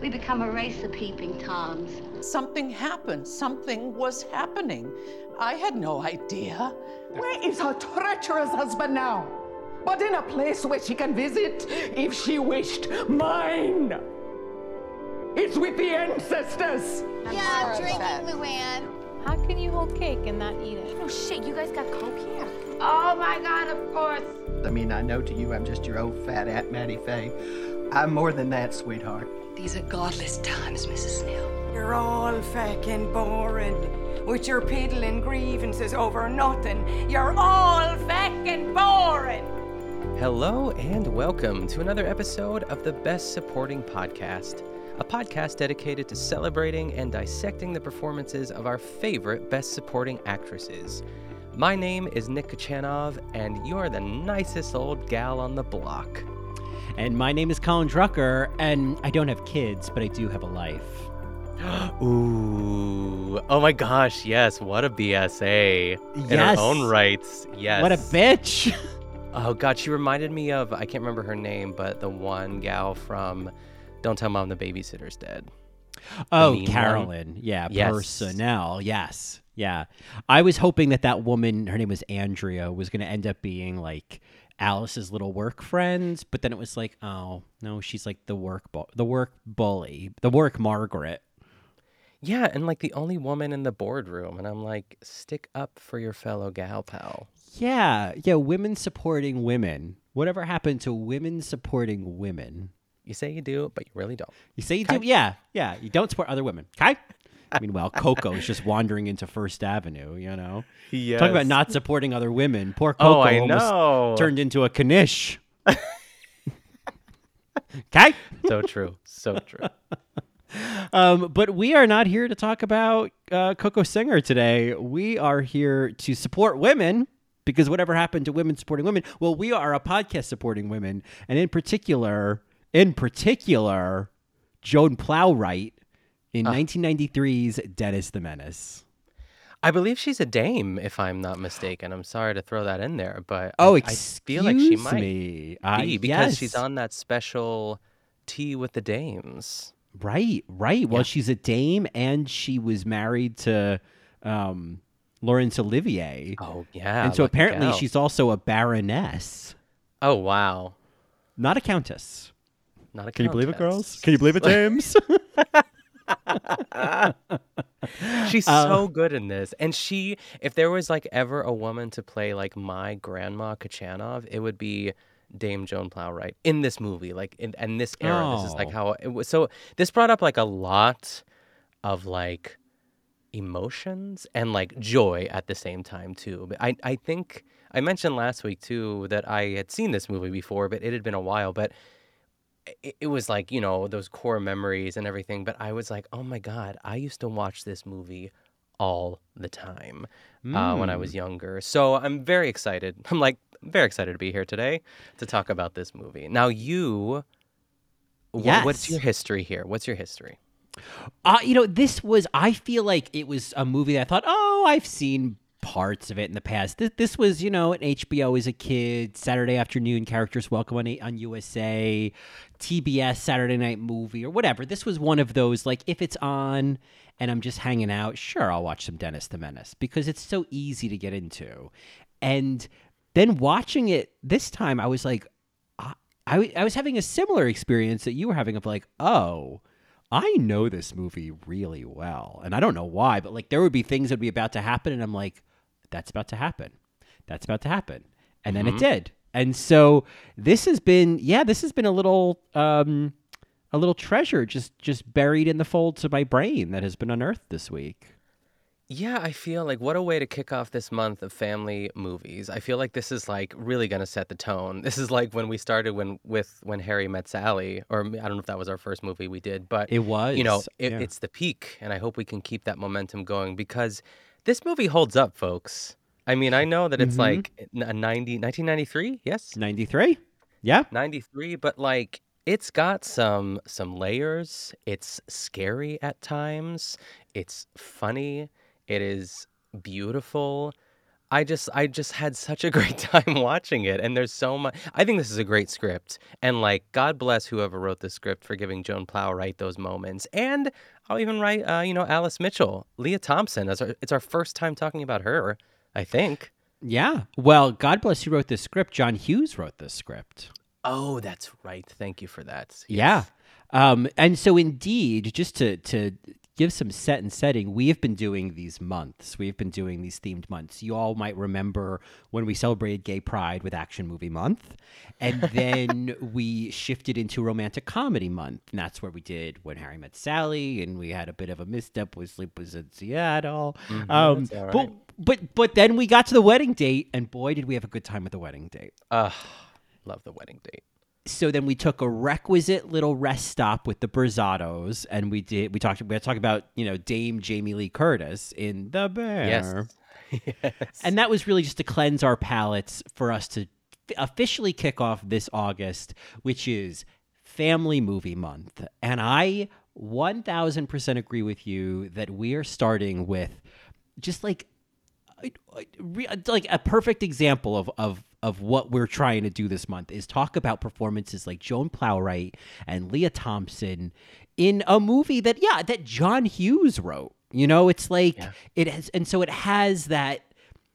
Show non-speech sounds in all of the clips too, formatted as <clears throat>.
We become a race of peeping toms. Something happened. Something was happening. I had no idea. Where is her treacherous husband now? But in a place where she can visit if she wished. Mine! It's with the ancestors! yeah, I'm drinking, Luann. How can you hold cake and not eat it? Oh shit, you guys got coke here? Oh my god, of course. I mean, I know to you I'm just your old fat Aunt Mattie Faye. I'm more than that, sweetheart. These are godless times, Mrs. Snell. You're all fucking boring. With your piddling grievances over nothing. You're all fucking boring. Hello and welcome to another episode of the Best Supporting Podcast, a podcast dedicated to celebrating and dissecting the performances of our favorite Best Supporting actresses. My name is Nick Kochanov, and you're the nicest old gal on the block. And my name is Colin Drucker, and I don't have kids, but I do have a life. <gasps> Ooh, oh my gosh, yes, what a BSA Yes. in her own rights. Yes. What a bitch! <laughs> Oh god, she reminded me of I can't remember her name, but the one gal from Don't Tell Mom the Babysitter's Dead. Oh, mean one. Carolyn. Yeah, Yes. personnel. Yes. Yeah. I was hoping that that woman, her name was Andrea, was going to end up being like Alice's little work friends, but then it was like, oh, no, she's like the work bu- the work bully, the work Margaret. Yeah, and like the only woman in the boardroom, and I'm like, stick up for your fellow gal pal. Yeah. Yeah, women supporting women. Whatever happened to women supporting women? You say you do, but you really don't. You say you do? Yeah. Yeah. You don't support other women. Okay? <laughs> Meanwhile, Coco is just wandering into First Avenue, you know? <laughs> Yeah. Talk about not supporting other women. Poor Coco Oh, I almost know. turned into a caniche. <laughs> okay? so true, so true. Um, but we are not here to talk about uh, Coco Singer today. We are here to support women because whatever happened to women supporting women? Well, we are a podcast supporting women, and in particular, in particular, Joan Plowright in Ah. 1993's Dennis the Menace. I believe she's a dame, if I'm not mistaken. I'm sorry to throw that in there, but Oh, I, I excuse feel like she might me. Uh, be because she's on that special tea with the dames. Right, right. Well, she's a dame, and she was married to um, Laurence Olivier. Oh yeah. and so apparently she's also a baroness, Oh wow. not a countess. Not a Can you believe it, girls? Can you believe it, <laughs> James? <laughs> She's Uh, so good in this. And she, if there was like ever a woman to play like my grandma Kochanov, it would be Dame Joan Plowright in this movie. Like in and this era, this is like Oh. how it was. So this brought up like a lot of like emotions and like joy at the same time too. But I, I think I mentioned last week too that I had seen this movie before, but it had been a while. But it, it was like you know those core memories and everything but i was like oh my god i used to watch this movie all the time uh, when i was younger. So i'm very excited. <laughs> I'm like very excited to be here today to talk about this movie. Now you wh- what's your history here? What's your history? Uh, you know, this was. I feel like it was a movie that I thought, oh, I've seen parts of it in the past. This, this was, you know, an HBO as a kid, Saturday afternoon characters welcome on on USA, TBS Saturday night movie or whatever. This was one of those like if it's on and I'm just hanging out, sure, I'll watch some Dennis the Menace because it's so easy to get into. And then watching it this time, I was like, I I was having a similar experience that you were having of like, oh, I know this movie really well. And I don't know why, but like there would be things that would be about to happen. And I'm like, that's about to happen. That's about to happen. And then it did. And so this has been, yeah, this has been a little, um, a little treasure just just buried in the folds of my brain that has been unearthed this week. Yeah, I feel like what a way to kick off this month of family movies. I feel like this is like really gonna set the tone. <laughs> This is like when we started when with when Harry met Sally, or I don't know if that was our first movie we did, but It was, You know, it, yeah. it's the peak, and I hope we can keep that momentum going because this movie holds up, folks. I mean, I know that it's Mhm. like a 90, 1993, yes, 93? Yeah. 93, but like it's got some some layers. It's scary at times. It's funny. It is beautiful. I just I just had such a great <laughs> time watching it and there's so much I think this is a great script and like God bless whoever wrote the script for giving Joan Plowright those moments and I'll even write uh, you know Alice Mitchell, Lea Thompson. It's our, it's our first time talking about her, I think. Yeah. Well, God bless who wrote this script. John Hughes wrote this script. Oh, that's right. Thank you for that. Yeah. Um, and so indeed, just to to give some set and setting, we have been doing these months. We've been doing these themed months. You all might remember when we celebrated Gay Pride with Action Movie Month, and <laughs> then we shifted into Romantic Comedy Month, and that's where we did When Harry Met Sally, and we had a bit of a misstep with Sleepless in Seattle. Mhm, um, that's but right. but but then we got to the wedding date, and boy, did we have a good time with the wedding date. Uh, love the wedding date. So then we took a requisite little rest stop with the Berzados, and we did. We talked. We had to talk about you know Dame Jamie Lee Curtis in The Bear. Yes. yes. <laughs> And that was really just to cleanse our palates for us to officially kick off this August, which is Family Movie Month. And I 1000% agree with you that we are starting with just like I- I- re- like a perfect example of of of what we're trying to do this month is talk about performances like Joan Plowright and Lea Thompson in a movie that yeah that John Hughes wrote. You know, it's like it has, and so it has that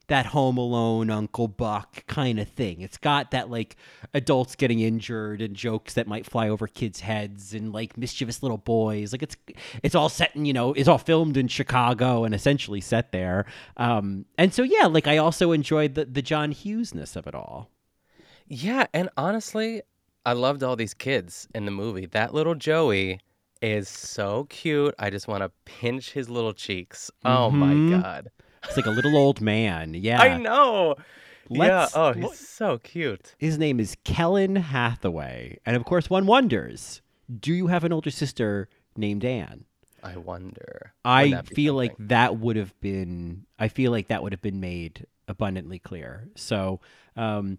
that Home Alone, Uncle Buck kind of thing. It's got that like adults getting injured and jokes that might fly over kids' heads and like mischievous little boys. Like it's it's all set in you know it's all filmed in Chicago and essentially set there. Um, and so yeah, like I also enjoyed the the John Hughesness of it all. Yeah, and honestly, I loved all these kids in the movie. That little Joey is so cute. I just want to pinch his little cheeks. Oh Mhm. my god. It's like a little old man. Yeah, I know. yeah. Let's- Oh, he's so cute. His name is Kellen Hathaway, and of course, one wonders: Do you have an older sister named Anne? I wonder. I feel like that would have been. I feel like that would have been made abundantly clear. So, um,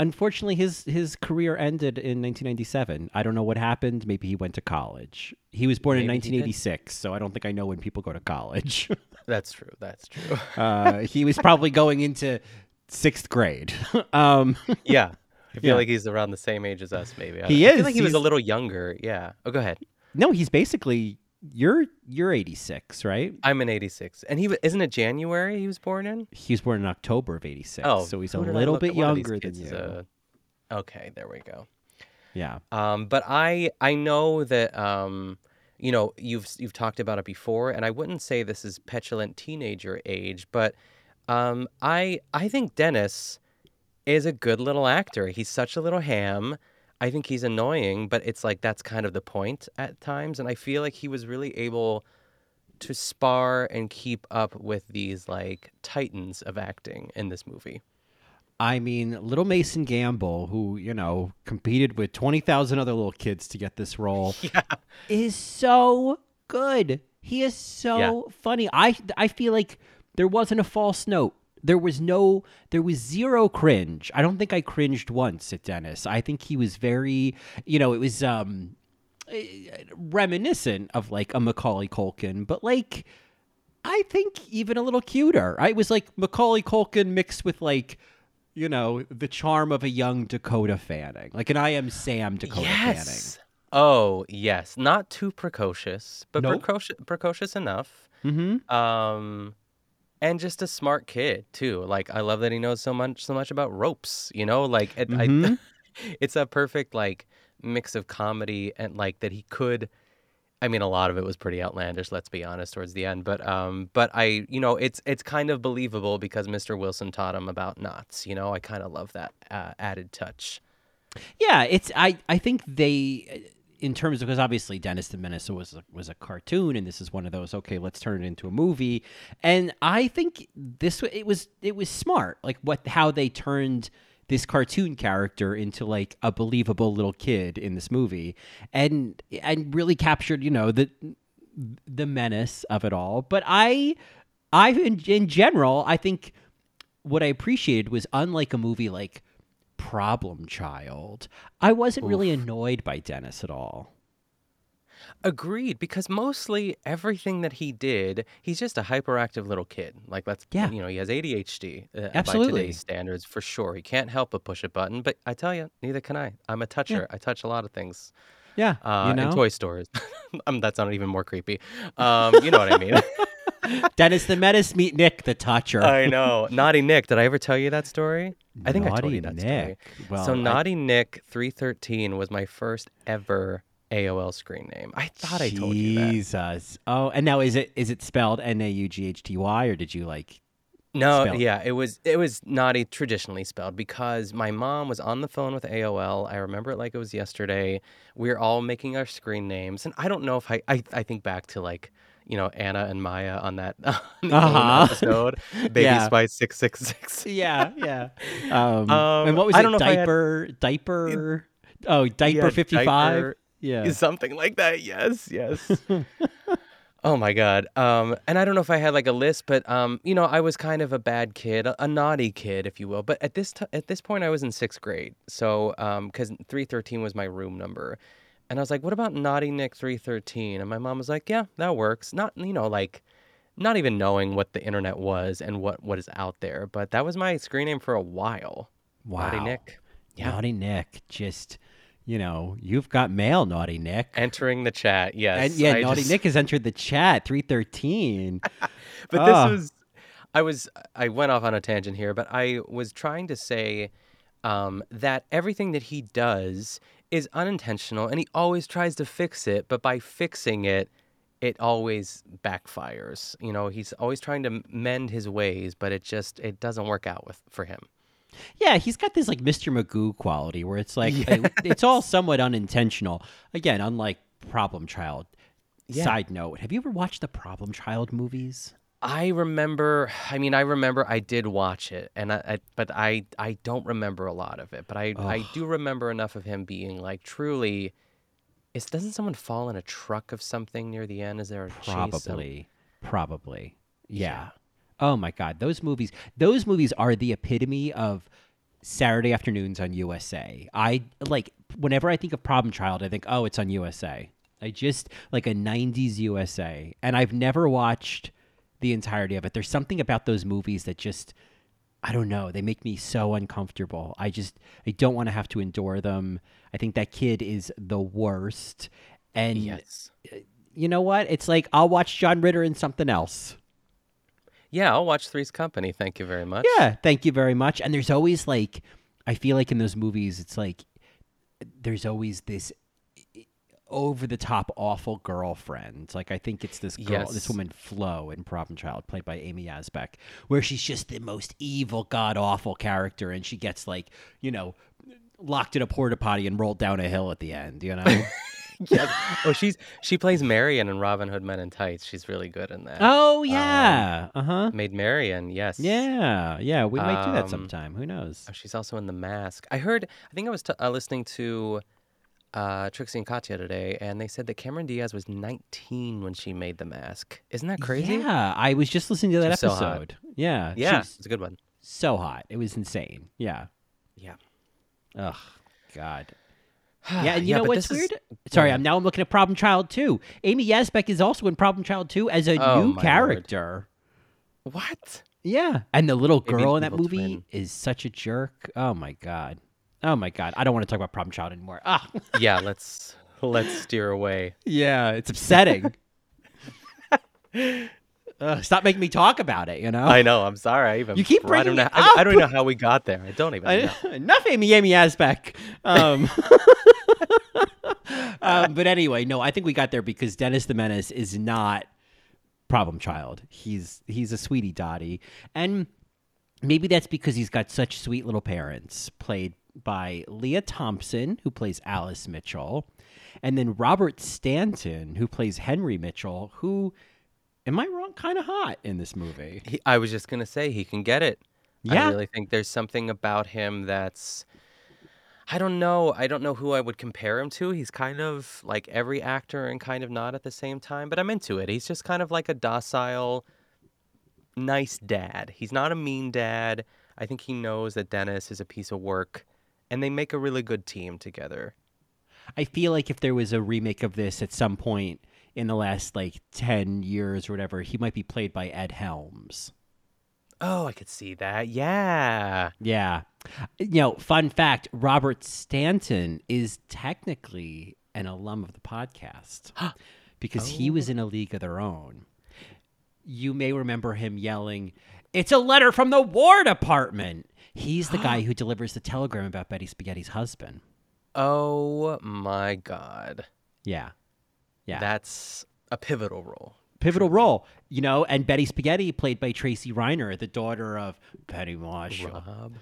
unfortunately, his his career ended in 1997. I don't know what happened. Maybe he went to college. He was born in Maybe did. 1986, so I don't think I know when people go to college. <laughs> That's true. That's true. uh, he was probably going into sixth grade. <laughs> um, yeah. I feel Yeah. like he's around the same age as us, maybe. I He don't- I feel is, like he was a little younger. Yeah. Oh, go ahead. no, he's basically you're you're 86, right? I'm in '86, and he wa- isn't it January he was born in? He was born in October of 86, Oh, so he's a who did I little bit at? One of these younger than you. a- Okay, there we go. Yeah. Um, but I I know that um, you know you've you've talked about it before, and I wouldn't say this is petulant teenager age, but um, I I think Dennis is a good little actor. He's such a little ham. I think he's annoying, but it's like that's kind of the point at times, and I feel like he was really able to spar and keep up with these like titans of acting in this movie. I mean, little Mason Gamble, who, you know, competed with 20,000 other little kids to get this role, <laughs> is so good. He is so funny. I I feel like there wasn't a false note. There was no there was zero cringe. I don't think I cringed once at Dennis. I think he was very, you know, it was um eh, reminiscent of like a Macaulay Culkin, but like I think even a little cuter. I was like Macaulay Culkin mixed with like, you know, the charm of a young Dakota Fanning, like an I am Sam Dakota Fanning. yes. Oh yes, not too precocious, but Nope. precocious, precocious enough. Mm-hmm. Um, and just a smart kid too. Like I love that he knows so much, so much about ropes. You know, like it, Mhm. I, <laughs> it's a perfect like mix of comedy and like that he could. I mean, a lot of it was pretty outlandish. Let's be honest, towards the end. But um, but I, you know, it's it's kind of believable because Mr. Wilson taught him about knots. You know, I kind of love that uh, added touch. Yeah, it's I I think they in terms of because obviously Dennis the Menace was a, was a cartoon and this is one of those okay let's turn it into a movie. And I think this it was it was smart like what how they turned this cartoon character into like a believable little kid in this movie. And and really captured you know the the menace of it all. But I I in, in general I think what I appreciated was unlike a movie like Problem Child, I wasn't really annoyed by Dennis at all. Agreed, because mostly everything that he did, he's just a hyperactive little kid. Like let's, Yeah. you know, he has ADHD uh, by Absolutely. today's standards for sure. He can't help but push a button. But I tell you, neither can I. I'm a toucher. I touch a lot of things. Yeah, Uh, you know, in toy stores. <laughs> um, that sounded even more creepy. Um, you know what I mean? <laughs> <laughs> Dennis the Menace meet Nick the Toucher. I know. Naughty Nick. Did I ever tell you that story? I think I told Naughty you that Nick. story. Well, so I- Naughty Nick 313 was my first ever AOL screen name. I thought I told you that. Jesus. Oh, and now is it is it spelled N A U G H T Y or did you like? No, spell it? yeah, it was it was naughty traditionally spelled because my mom was on the phone with AOL. I remember it like it was yesterday. We are all making our screen names, and I don't know if I I, I think back to like you know Anna and Maya on that <laughs> on the Owen Uh-huh. episode, <laughs> Baby Yeah. Spice six six six. <laughs> Yeah, yeah. Um, Um, and what was I it? don't know if had- diaper, diaper. Oh, diaper Yeah, fifty five. Yeah. something like that. Yes, yes. oh my god. Um, and I don't know if I had like a list, but um, you know, I was kind of a bad kid, a, a naughty kid, if you will. But at this t- at this point, I was in sixth grade, so um, because three thirteen was my room number, and I was like, "What about naughty Nick three 13? And my mom was like, "Yeah, that works." Not you know like. Not even knowing what the internet was and what, what is out there, but that was my screen name for a while. Naughty Nick. Yeah. Naughty Nick. Just you know, you've got mail, Naughty Nick. Entering the chat, yes. And yeah, I Naughty just- Nick has entered the chat. Three thirteen. <laughs> But Ah. this was, I was, I went off on a tangent here, but I was trying to say um, that everything that he does is unintentional and he always tries to fix it, but by fixing it, it always backfires. You know, he's always trying to mend his ways, but it just, it doesn't work out with for him. Yeah, he's got this like Mr. Magoo quality where it's like hey, it's all somewhat unintentional. Again, unlike Problem Child. Yeah. Side note: Have you ever watched the Problem Child movies? I remember. I mean, I remember I did watch it, and I, I but I I don't remember a lot of it. But I I do remember enough of him being like truly. Is doesn't someone fall in a truck of something near the end? Is there a Probably. Probably. Yeah. Oh my god, those movies those movies are the epitome of Saturday afternoons on USA. I like whenever I think of Problem Child, I think, "Oh, it's on USA." I just like a 90s USA, and I've never watched the entirety of it. There's something about those movies that just I don't know, they make me so uncomfortable. I just I don't want to have to endure them. I think that kid is the worst. And Yes. Uh, you know what? It's like I'll watch John Ritter in something else. Yeah, I'll watch Three's Company. Thank you very much. Yeah, thank you very much. And there's always like, I feel like in those movies, it's like there's always this over the top awful girlfriend. Like I think it's this girl, this woman Flo in Problem Child, played by Amy Yasbeck, where she's just the most evil, god awful character, and she gets like, you know, locked in a porta potty and rolled down a hill at the end. You know. <laughs> Yes. Oh, she's she plays Marion in Robin Hood Men in Tights. She's really good in that. oh yeah. uh huh. Maid Marian. Yes. Yeah. Yeah. We might do that Um, sometime. Who knows? Oh, she's also in The Mask. I heard. I think I was t- uh, listening to uh, Trixie and Katya today, and they said that Cameron Diaz was 19 when she made The Mask. Isn't that crazy? Yeah, I was just listening to that She's so episode. yeah, Yeah, she's it's a good one. so hot. It was insane. Yeah. Yeah. Ugh, God. <sighs> Yeah, and you Yeah, know what's this is- weird? Sorry, I'm now I'm looking at Problem Child 2. Amy Yasbeck is also in Problem Child 2 as a Oh, new character. What? Yeah, and the little Maybe girl in that movie twin. is such a jerk. Oh my god. Oh my god. I don't want to talk about Problem Child anymore. Ah. <laughs> yeah. Let's let's steer away. yeah, it's upsetting. <laughs> Ugh, stop making me talk about it, you know? I know. I'm sorry. I even. You keep I don't bringing know. it I, I don't even know how we got there. I don't even know. I, <laughs> enough Amy Amy Yasbeck. Um, um, but anyway, no, I think we got there because Dennis the Menace is not problem child. He's he's a sweetie dotty, and maybe that's because he's got such sweet little parents, played by Lea Thompson, who plays Alice Mitchell, and then Robert Stanton, who plays Henry Mitchell, who. Am I wrong? Kind of hot in this movie. He, I was just gonna say he can get it. Yeah. I really think there's something about him that's. I don't know. I don't know who I would compare him to. He's kind of like every actor and kind of not at the same time, but I'm into it. He's just kind of like a docile, nice dad. He's not a mean dad. I think he knows that Dennis is a piece of work, and they make a really good team together. I feel like if there was a remake of this at some point in the last like 10 years or whatever, he might be played by Ed Helms. Oh, I could see that. Yeah. Yeah. You know, fun fact Robert Stanton is technically an alum of the podcast <gasps> oh. because he was in a league of their own. You may remember him yelling, It's a letter from the War Department. He's the guy <gasps> who delivers the telegram about Betty Spaghetti's husband. Oh my god. Yeah. Yeah. That's a pivotal role. pivotal role, you know, and Betty Spaghetti, played by Tracy Reiner, the daughter of Penny Marshall. Rob.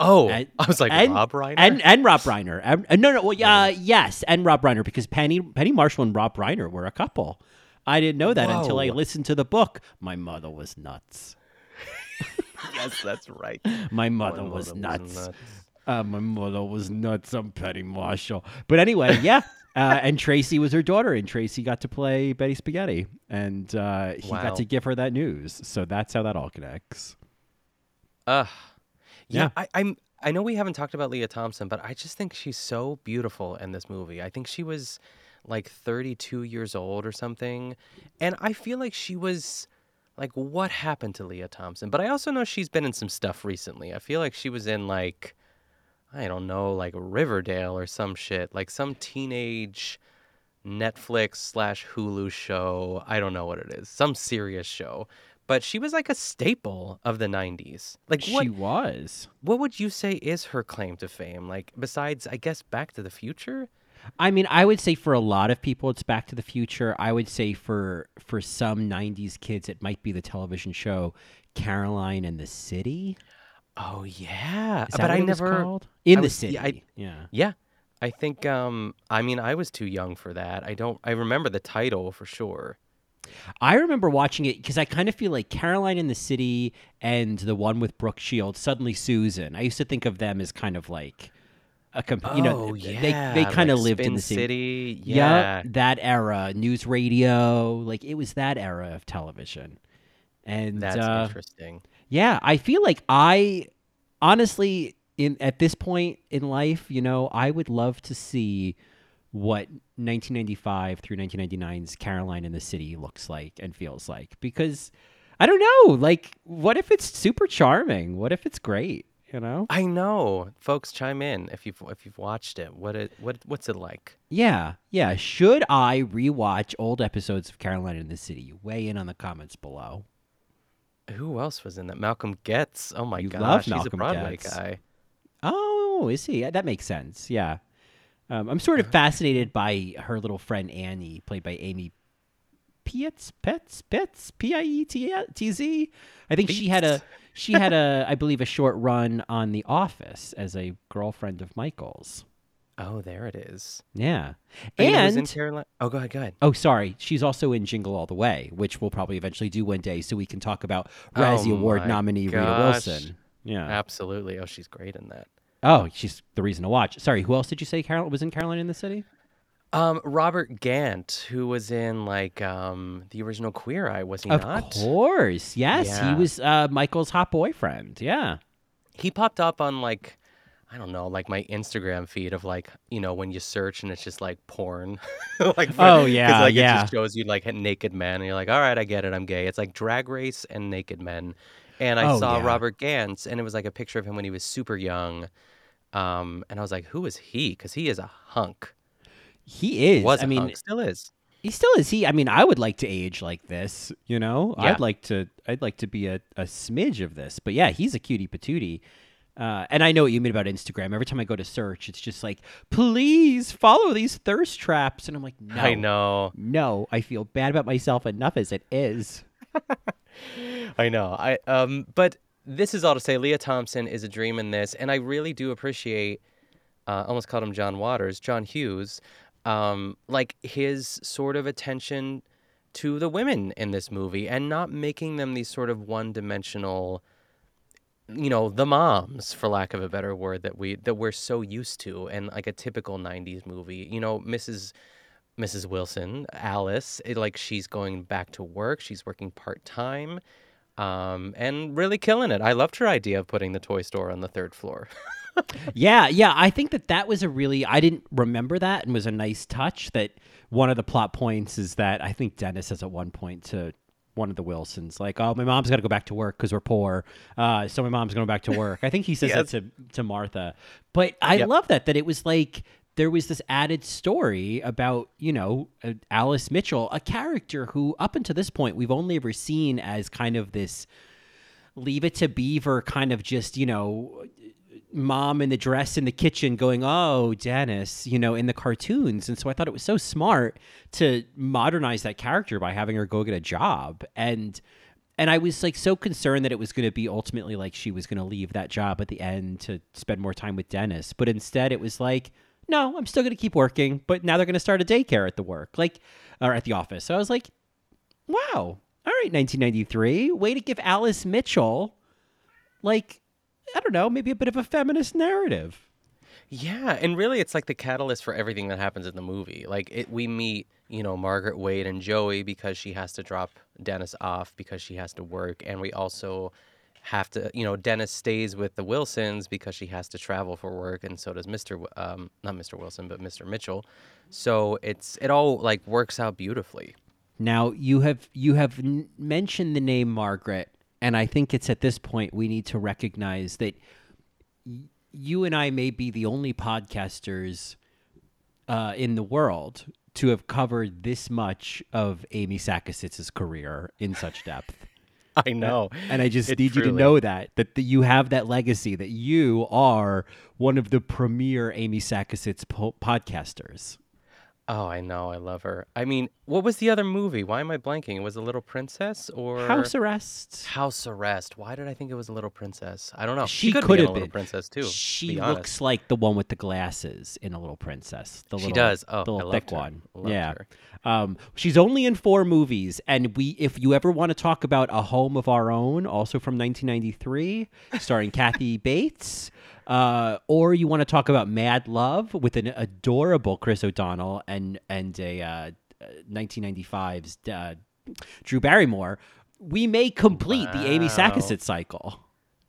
Oh, And- I was like and, Rob Reiner. and and Rob Reiner. And, and no, no, well, yeah, yes, and Rob Reiner because Penny Penny Marshall and Rob Reiner were a couple. I didn't know that until I listened to the book. My mother was nuts. <laughs> yes, that's right. My mother My was mother nuts. Uh, my mother was nuts. I'm Penny Marshall. But anyway, yeah. Uh, and Tracy was her daughter, and Tracy got to play Betty Spaghetti, and uh, he Wow. got to give her that news. So that's how that all connects. Ugh. Yeah, Yeah. I, I'm. I know we haven't talked about Lea Thompson, but I just think she's so beautiful in this movie. I think she was like 32 years old or something, and I feel like she was like, what happened to Lea Thompson? But I also know she's been in some stuff recently. I feel like she was in like, I don't know, like Riverdale or some shit, like some teenage Netflix slash Hulu show. I don't know what it is, some serious show. But she was like a staple of the 90s. Like, what, She was. what would you say is her claim to fame? Like, besides, I guess, Back to the Future? I mean, I would say for a lot of people, it's Back to the Future. I would say for for some '90s kids, it might be the television show Caroline and the City. Oh, yeah. Is that but what I never. In I the was- City. yeah, I- yeah. Yeah. I think, um, I mean, I was too young for that. I don't, I remember the title for sure. I remember watching it because I kind of feel like Caroline in the City and the one with Brooke Shields, suddenly Susan. I used to think of them as kind of like a comp- you know Oh, they they kind of like lived in the same City. Yeah. that era, news radio, like it was that era of television. And That's uh, interesting. Yeah, I feel like I honestly in at this point in life, you know, I would love to see what 1995 through 1999's Caroline in the City looks like and feels like because I don't know, like what if it's super charming? What if it's great, you know? I know. Folks, chime in if you've if you've watched it. What it what what's it like? Yeah, yeah. Should I rewatch old episodes of Carolina in the City? Weigh in on the comments below. Who else was in that? Malcolm Getz. Oh my You gosh, love he's a Malcolm Broadway Getz. guy. Oh, is he? That makes sense. Yeah. Um, I'm sort of <laughs> fascinated by her little friend Annie, played by Amy Pietz, Pets, Pets, P I E T T Z. I think she had a she had a I believe a short run on The Office as a girlfriend of Michael's. Oh, there it is. Yeah, And, and Caroline. Oh, go ahead, go ahead. oh, sorry, she's also in Jingle All the Way, which we'll probably eventually do one day, so we can talk about Razzie Oh Award nominee Rita. Wilson. Yeah. Absolutely. Oh, she's great in that. Oh, she's the reason to watch. Sorry, who else did you say Carol was in Caroline in the City? Um, Robert Gant, who was in like um the original Queer Eye, was he Of not? course, yes, Yeah. he was uh, Michael's hot boyfriend. Yeah, He popped up on like I don't know, like my Instagram feed of like you know when you search and it's just like porn, <laughs> like for- Oh, yeah, like it yeah. just shows you like naked men and you're like, all right, I get it, I'm gay. It's like Drag Race and naked men, and I Oh, saw yeah. Robert Gant and it was like a picture of him when he was super young, um, and I was like, who is he? Because he is a hunk. He is. Was I mean, hunk, still is. he still is. He. I mean, I would like to age like this. You know, Yeah. I'd like to. I'd like to be a, a smidge of this. But yeah, he's a cutie patootie. Uh, and I know what you mean about Instagram. Every time I go to search, it's just like, please follow these thirst traps, and I'm like, no, I know. no, I feel bad about myself enough as it is. <laughs> I know. I um but this is all to say Lea Thompson is a dream in this and I really do appreciate uh almost called him John Waters, John Hughes, um like his sort of attention to the women in this movie and not making them these sort of one-dimensional you know, the moms for lack of a better word that we that we're so used to and like a typical 90s movie. You know, Mrs. Mrs. Wilson, Alice, it, like she's going back to work. She's working part time, um, and really killing it. I loved her idea of putting the toy store on the third floor. <laughs> yeah, yeah. I think that that was a really I didn't remember that and was a nice touch. That one of the plot points is that I think Dennis says at one point to one of the Wilsons, like, "Oh, my mom's got to go back to work because we're poor, uh, so my mom's going back to work." I think he says Yes. that to to Martha. But I Yep. love that that it was like there was this added story about you know uh, Alice Mitchell, a character who up until this point we've only ever seen as kind of this leave it to beaver kind of just you know mom in the dress in the kitchen going oh dennis you know in the cartoons. And so i thought it was so smart to modernize that character by having her go get a job. And and i was like so concerned that it was going to be ultimately like she was going to leave that job at the end to spend more time with dennis. But instead it was like no i'm still going to keep working but now they're going to start a daycare at the work like or at the office. So i was like wow. All right 1993 way to give alice mitchell like i don't know maybe a bit of a feminist narrative Yeah, and really, it's like the catalyst for everything that happens in the movie. Like, it, we meet, you know, Margaret Wade and Joey because she has to drop Dennis off because she has to work, and we also have to, you know, Dennis stays with the Wilsons because she has to travel for work, and so does Mr. Um, not Mr. Wilson, but Mr. Mitchell. So it's it all like works out beautifully. now you have you have n- mentioned the name margaret and i think it's at this point we need to recognize that y- you and i may be the only podcasters uh, in the world to have covered this much of amy Sakasitz's career in such depth. <laughs> I know, And I just It need you to know that that you have that legacy that you are one of the premier Amy Sakasitz po- podcasters. Oh, I know. I love her. I mean, what was the other movie? Why am I blanking? It was A Little Princess or House Arrest. House Arrest. Why did I think it was a Little Princess? I don't know. She could, could be in have a Little. Princess too. to She be looks like the one with the glasses in a Little Princess. The She little, does. Oh, the little thick her. one. Yeah. Um, she's only in four movies, and we, if you ever want to talk about a home of our own, also from 1993, starring Kathy Bates, uh, or you want to talk about Mad Love with an adorable Chris O'Donnell and and a uh, 1995's uh, Drew Barrymore, we may complete the Amy Wow. Sakasitz cycle.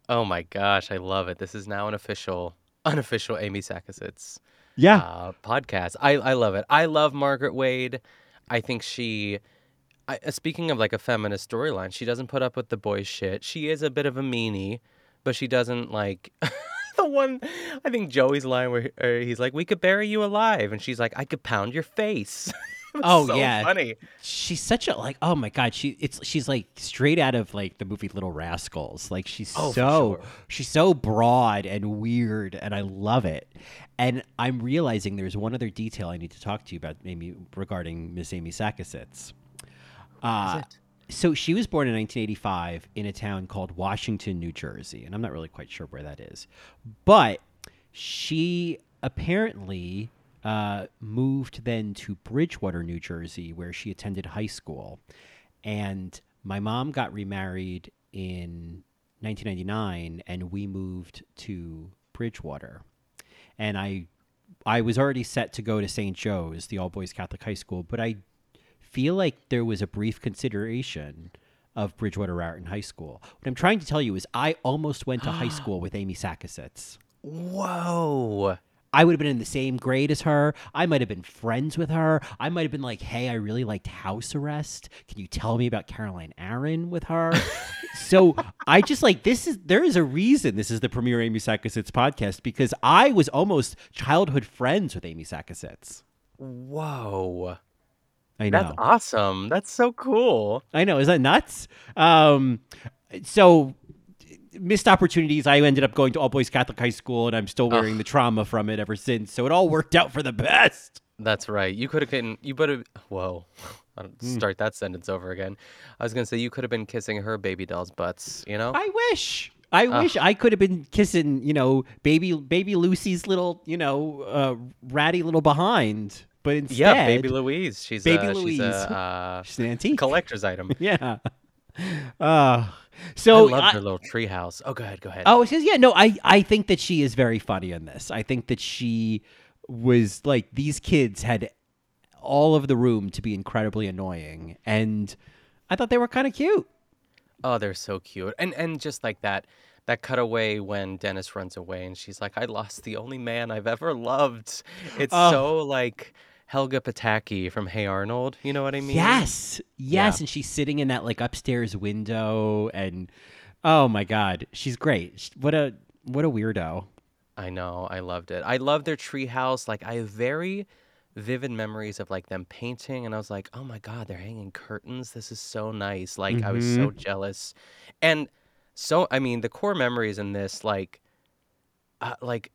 Oh my gosh, I love it. This is now an official, unofficial Amy Sakasitz Yeah. uh, podcast. I, I love it. I love Margaret Wade. I think she, I, uh, speaking of like a feminist storyline, she doesn't put up with the boys' shit. She is a bit of a meanie, but she doesn't like. <laughs> <laughs> the one, I think Joey's line where he's like, "We could bury you alive," and she's like, "I could pound your face." <laughs> Oh, so yeah. funny. she's such a like oh my god she it's she's like straight out of like the movie little rascals like she's Oh, so sure. she's so broad and weird and i love it and i'm realizing there's one other detail i need to talk to you about maybe regarding miss amy sakasitz uh, so she was born in 1985 in a town called washington new jersey and i'm not really quite sure where that is but she apparently uh, moved then to Bridgewater, New Jersey, where she attended high school. And my mom got remarried in 1999, and we moved to Bridgewater. And I, I was already set to go to St. Joe's, the all boys Catholic high school, but I feel like there was a brief consideration of Bridgewater Raritan High School. What I'm trying to tell you is, I almost went to high <gasps> school with Amy Sakasitz. Whoa. I would have been in the same grade as her. I might have been friends with her. I might have been like, hey, I really liked House Arrest. Can you tell me about Caroline Aaron with her? <laughs> so I just like this is there is a reason this is the premier Amy Sakasitz podcast because I was almost childhood friends with Amy Sakasitz. Whoa. I know. That's awesome. That's so cool. I know. Is that nuts? Um, so missed opportunities. I ended up going to all boys Catholic high school, and I'm still wearing the trauma from it ever since. So it all worked out for the best. That's right. You could have been. You better. Whoa. <laughs> I don't Hmm. start that sentence over again. I was gonna say you could have been kissing her baby doll's butts. You know. I wish. I wish I could have been kissing, you know, baby baby Lucy's little, you know, uh, ratty little behind. But instead, yeah, baby Louise. She's Baby uh, Louise. She's a uh, <laughs> she's an antique. collector's item. <laughs> yeah. Uh, so I love I- her little treehouse. Oh, go ahead. Go ahead. Oh, she says, yeah, no, I, I think that she is very funny in this. I think that she was like, these kids had all of the room to be incredibly annoying. And I thought they were kind of cute. Oh, they're so cute. And and just like that that cutaway when Dennis runs away and she's like, I lost the only man I've ever loved. It's Oh. so like Helga Pataki from Hey Arnold. You know what I mean? Yes, yes, Yeah. and she's sitting in that like upstairs window, and oh my god, she's great. What a what a weirdo. I know. I loved it. I love their treehouse. Like I have very vivid memories of like them painting, and I was like, oh my god, they're hanging curtains. This is so nice. Like I was so jealous, and so I mean the core memories in this like, uh, like.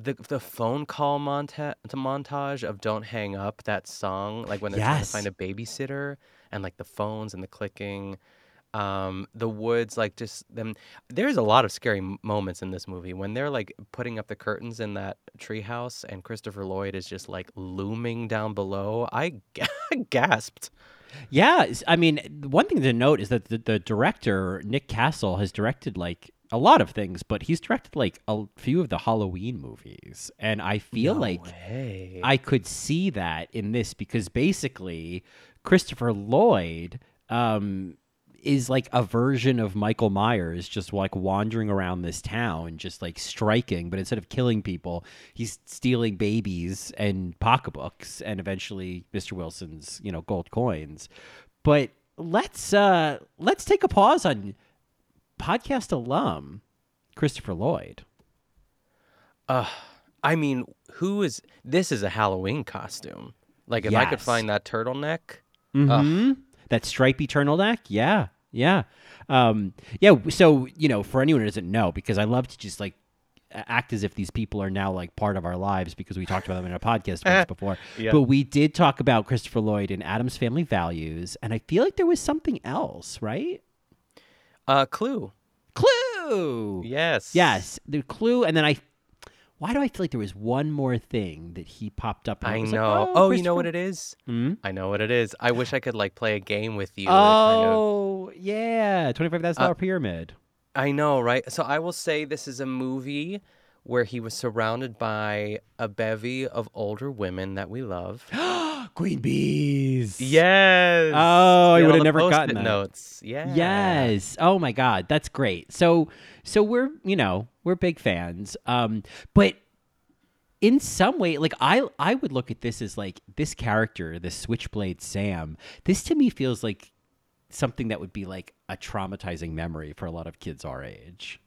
The, the phone call monta- montage of "Don't Hang Up" that song, like when they're trying to find a babysitter, and like the phones and the clicking, um, the woods, like just them. There's a lot of scary m- moments in this movie when they're like putting up the curtains in that treehouse, and Christopher Lloyd is just like looming down below. I <laughs> gasped. Yeah, I mean, one thing to note is that the, the director Nick Castle has directed like a lot of things, but he's directed like a few of the Halloween movies, and I feel No like way. I could see that in this because basically Christopher Lloyd um, is like a version of Michael Myers, just like wandering around this town, just like striking. But instead of killing people, he's stealing babies and pocketbooks, and eventually Mr. Wilson's you know gold coins. But let's uh let's take a pause on podcast alum Christopher Lloyd. Uh, I mean, who is this? Is a Halloween costume. Like if I could find that turtleneck. hmm That stripy turtleneck, yeah, yeah, um, yeah. So you know, for anyone who doesn't know, because I love to just like act as if these people are now like part of our lives because we talked about them in a podcast once <laughs> before. Yeah. But we did talk about Christopher Lloyd in Addams Family Values, and I feel like there was something else, right? Uh, Clue. Clue. Yes. Yes, the Clue, and then I. Why do I feel like there was one more thing that he popped up? and I was like, know. oh, you know what it is? Hmm? I know what it is. I wish I could like play a game with you. that kind of- Oh, yeah, twenty five thousand dollar pyramid. I know, right? So I will say this is a movie where he was surrounded by a bevy of older women that we love. <gasps> <gasps> <gasps> <gasps> Queen bees. yes. Oh, I all would've never gotten that. Notes. Yeah. Yes. Oh my God, that's great. So, so we're you know we're big fans. Um, but in some way, like I I would look at this as like this character, the Switchblade Sam. This to me feels like something that would be like a traumatizing memory for a lot of kids our age.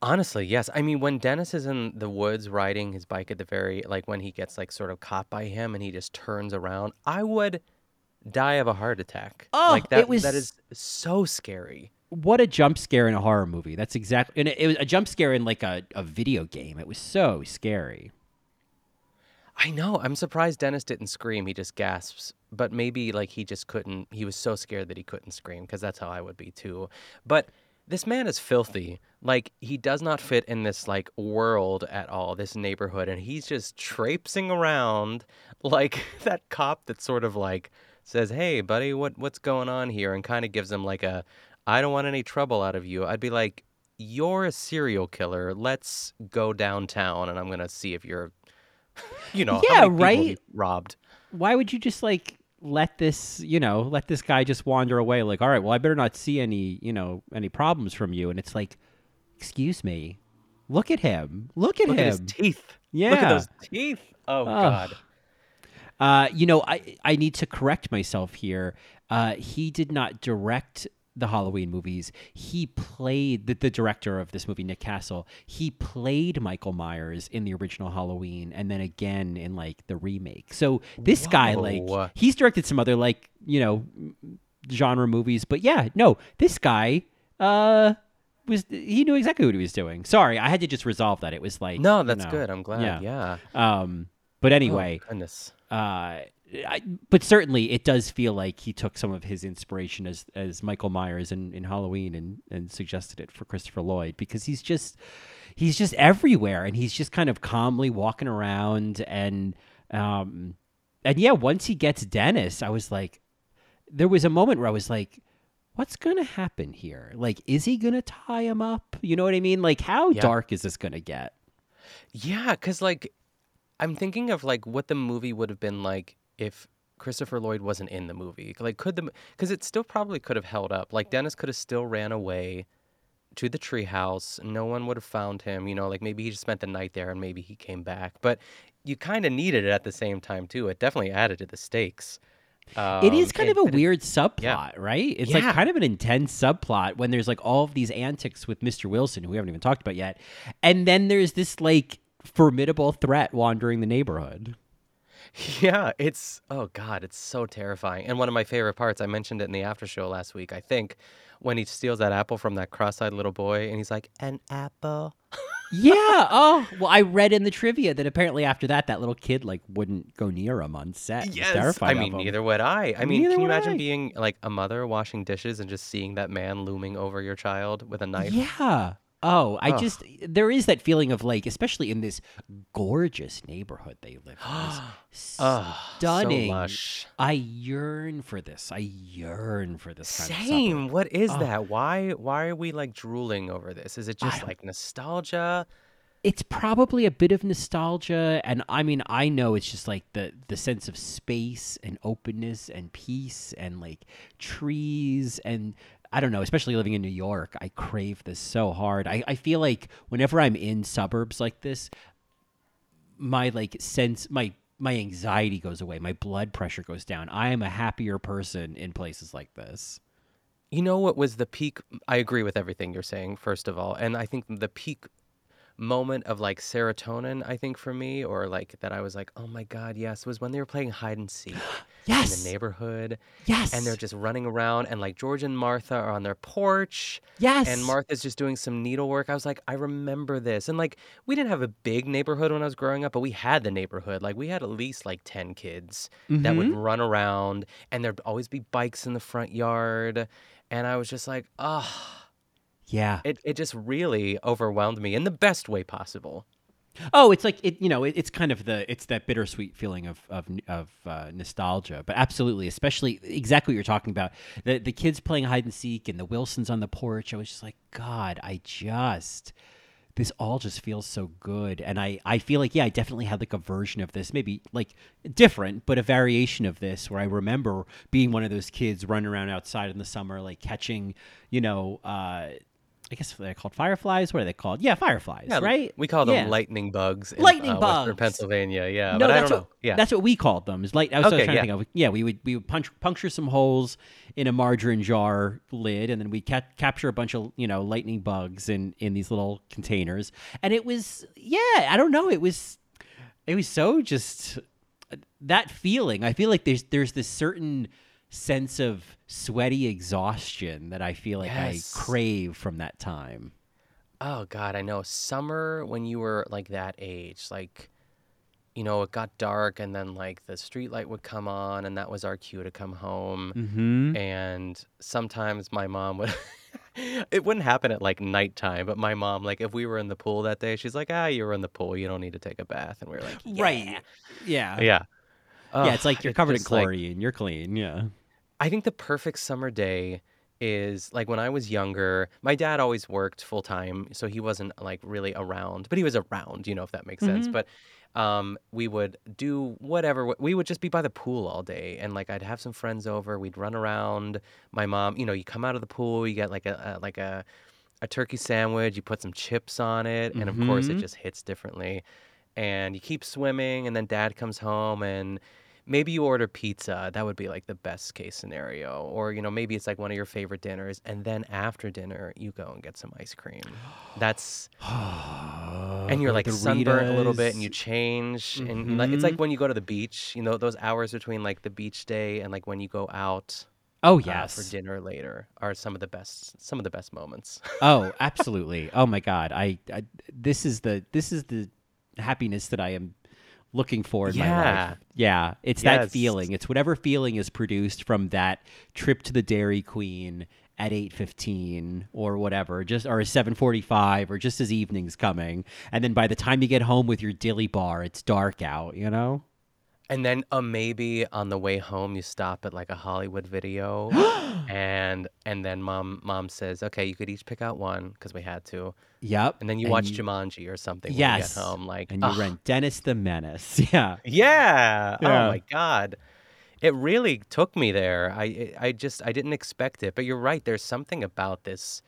Honestly, yes. I mean, when Dennis is in the woods riding his bike at the very, like when he gets like sort of caught by him and he just turns around, I would die of a heart attack. Oh, like that. it was- That is so scary. What a jump scare in a horror movie. That's exactly, and it, it was a jump scare in like a, a video game. It was so scary. I know. I'm surprised Dennis didn't scream. He just gasps. But maybe like he just couldn't. He was so scared that he couldn't scream because that's how I would be too. But this man is filthy. Like he does not fit in this like world at all. This neighborhood, and he's just traipsing around <laughs> like <laughs> that cop that sort of like says, "Hey, buddy, what what's going on here?" and kind of gives him like a, "I don't want any trouble out of you." I'd be like. You're a serial killer. Let's go downtown, and I'm gonna see if you're <laughs> you know, Yeah, right? robbed. why would you just like let this you know let this guy just wander away like all right well i better not see any you know any problems from you. And it's like excuse me. Look at him. Look at Look him at his teeth. yeah Look at those teeth. Oh, God. uh you know i i need to correct myself here. Uh he did not direct the Halloween movies. He played the, the director of this movie, Nick Castle. He played Michael Myers in the original Halloween, and then again in like the remake. So this guy, like, he's directed some other like you know genre movies, but yeah, no, this guy uh was he knew exactly what he was doing. Sorry, I had to just resolve that. It was like No, you that's know, good. I'm glad. Yeah. Um, but anyway, Oh, goodness. uh, I, but certainly it does feel like he took some of his inspiration as as Michael Myers in, in Halloween and and suggested it for Christopher Lloyd because he's just he's just everywhere and he's just kind of calmly walking around and um and yeah once he gets Dennis I was like there was a moment where I was like what's gonna happen here? Like is he gonna tie him up? You know what I mean? Like how Yeah. dark is this gonna get? Yeah, because, like, I'm thinking of, like, what the movie would have been like if Christopher Lloyd wasn't in the movie. Like, could the, because it still probably could have held up. Like, Dennis could have still ran away to the treehouse. No one would have found him. You know, like maybe he just spent the night there and maybe he came back. But you kind of needed it at the same time too. It definitely added to the stakes. it is Um, kind and- of a it- weird subplot, right? It's like kind of an intense subplot when there's like all of these antics with Mr. Wilson, who we haven't even talked about yet. And then there's this like formidable threat wandering the neighborhood. <laughs> Yeah, it's oh god, it's so terrifying. And one of my favorite parts, I mentioned it in the after show last week, I think, when he steals that apple from that cross-eyed little boy and he's like, "An apple." yeah. <laughs> Oh, well, I read in the trivia that apparently after that, that little kid like wouldn't go near him on set. Yes. I mean, neither would I. I mean, Neither can you imagine I. being like a mother washing dishes and just seeing that man looming over your child with a knife? Yeah. Oh, I Ugh. just there is that feeling of like, especially in this gorgeous neighborhood they live in, this <gasps> Ugh, so stunning. lush. I yearn for this. I yearn for this kind Same. suburb. What is Oh. that? Why why are we like drooling over this? Is it just I- like nostalgia? It's probably a bit of nostalgia, and I mean, I know it's just like the the sense of space and openness and peace and like trees and I don't know, especially living in New York, I crave this so hard. I, I feel like whenever I'm in suburbs like this, my like sense my my anxiety goes away, my blood pressure goes down. I am a happier person in places like this. You know what was the peak? I agree with everything you're saying, first of all. And I think the peak moment of like serotonin, I think for me, or like that I was like, oh my God, yes, was when they were playing hide and seek <gasps> in Yes. the neighborhood. Yes. And they're just running around, and like George and Martha are on their porch. Yes. And Martha's just doing some needlework. I was like, I remember this. And like, we didn't have a big neighborhood when I was growing up, but we had the neighborhood. Like, we had at least like 10 kids that would Mhm. run around, and there'd always be bikes in the front yard. And I was just like, oh, Yeah. it, it just really overwhelmed me in the best way possible. Oh, it's like it. You know, it, it's kind of the it's that bittersweet feeling of of of uh, nostalgia. But absolutely, especially exactly what you're talking about. The the kids playing hide and seek and the Wilsons on the porch. I was just like, God, I just this all just feels so good. And I I feel like yeah, I definitely had like a version of this, maybe like different, but a variation of this where I remember being one of those kids running around outside in the summer, like catching, you know. uh I guess they're called fireflies. What are they called? Yeah, fireflies, Yeah, right? We call them Yeah. lightning bugs. In, Lightning uh, Western bugs. Pennsylvania. Yeah, no, but I don't what know. Yeah. that's what we called them. Is like I was, I was trying yeah. to think of. Yeah, we would we would punch, puncture some holes in a margarine jar lid, and then we ca- capture a bunch of you know lightning bugs in in these little containers. And it was yeah, I don't know, it was it was so just uh, that feeling. I feel like there's there's this certain sense of sweaty exhaustion that I feel like Yes. I crave from that time. Oh God, I know. Summer when you were like that age, like you know, it got dark and then like the street light would come on and that was our cue to come home. Mm-hmm. And sometimes my mom would <laughs> it wouldn't happen at like nighttime, but my mom, like if we were in the pool that day, she's like, Ah, you were in the pool, you don't need to take a bath. And we are like, Right. Yeah. Yeah. Yeah, it's like you're covered in just, like, chlorine. you're clean. Yeah. I think the perfect summer day is like when I was younger, my dad always worked full time, so he wasn't like really around, but he was around, you know, if that makes sense. Mhm. But um, we would do whatever. We would just be by the pool all day, and like I'd have some friends over. We'd run around. My mom, you know, you come out of the pool, you get like a, a like a a turkey sandwich, you put some chips on it, and of course it Mhm. just hits differently. And you keep swimming, and then dad comes home and maybe you order pizza that would be like the best case scenario or you know maybe it's like one of your favorite dinners and then after dinner you go and get some ice cream that's <gasps> and you're like to sunburnt a little bit and you change and like, it's like Mhm. when you go to the beach you know those hours between like the beach day and like when you go out Oh uh, yes. for dinner later are some of the best some of the best moments <laughs> oh, absolutely. Oh my God. I, I this is the this is the happiness that I am looking for in my life. Yeah. It's that feeling. It's whatever feeling is produced from that trip to the Dairy Queen at 8:15 or whatever just or 7:45 or just as evening's coming and then by the time you get home with your dilly bar it's dark out you know And then uh, maybe on the way home you stop at like a Hollywood video, <gasps> and and then mom mom says, okay, you could each pick out one because we had to, yep and then you watch Jumanji or something when yes you get home. Like, and you ugh, rent Dennis the Menace yeah <laughs> yeah, Yeah. oh my god, it really took me there. I I just I didn't expect it, but you're right. There's something about this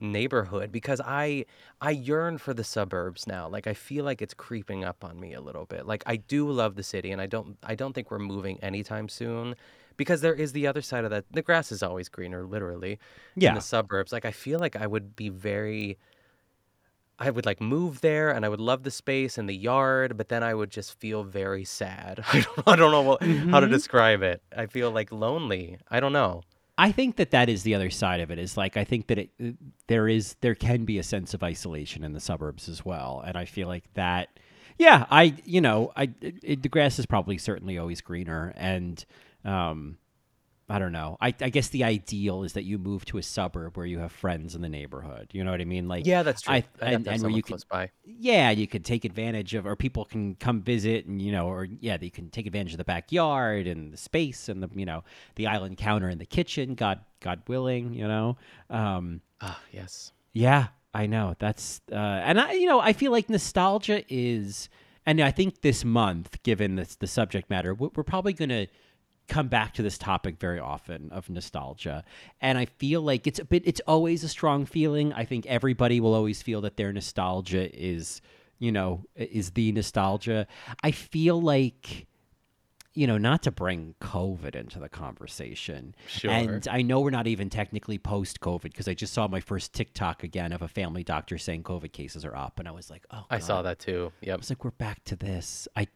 neighborhood because I I yearn for the suburbs now. Like I feel like it's creeping up on me a little bit. Like I do love the city and I don't I don't think we're moving anytime soon because there is the other side of that. The grass is always greener literally Yeah. in the suburbs. Like I feel like I would be very I would like move there and I would love the space and the yard, but then I would just feel very sad. <laughs> I don't, I don't know what, how to Mhm. describe it. I feel like lonely. I don't know. I think that that is the other side of it. Is like I think that it there is there can be a sense of isolation in the suburbs as well, and I feel like that. Yeah, I you know I it, the grass is probably certainly always greener, and um, I don't know. I, I guess the ideal is that you move to a suburb where you have friends in the neighborhood. You know what I mean? Like Yeah, that's true. I, I'd and, and where you can by. yeah, you could take advantage of, or people can come visit, and you know, or yeah, they can take advantage of the backyard and the space and the you know the island counter and the kitchen. God, God willing, you know. Um, Ah, yes. yeah, I know. That's uh, and I, you know, I feel like nostalgia is, and I think this month, given this the subject matter, we- we're probably gonna come back to this topic very often of nostalgia and i feel like it's a bit it's always a strong feeling i think everybody will always feel that their nostalgia is you know is the nostalgia i feel like you know not to bring covid into the conversation Sure. and i know we're not even technically post covid because i just saw my first tiktok again of a family doctor saying covid cases are up and i was like oh I saw that too. I Yep. was like, we're back to this. I,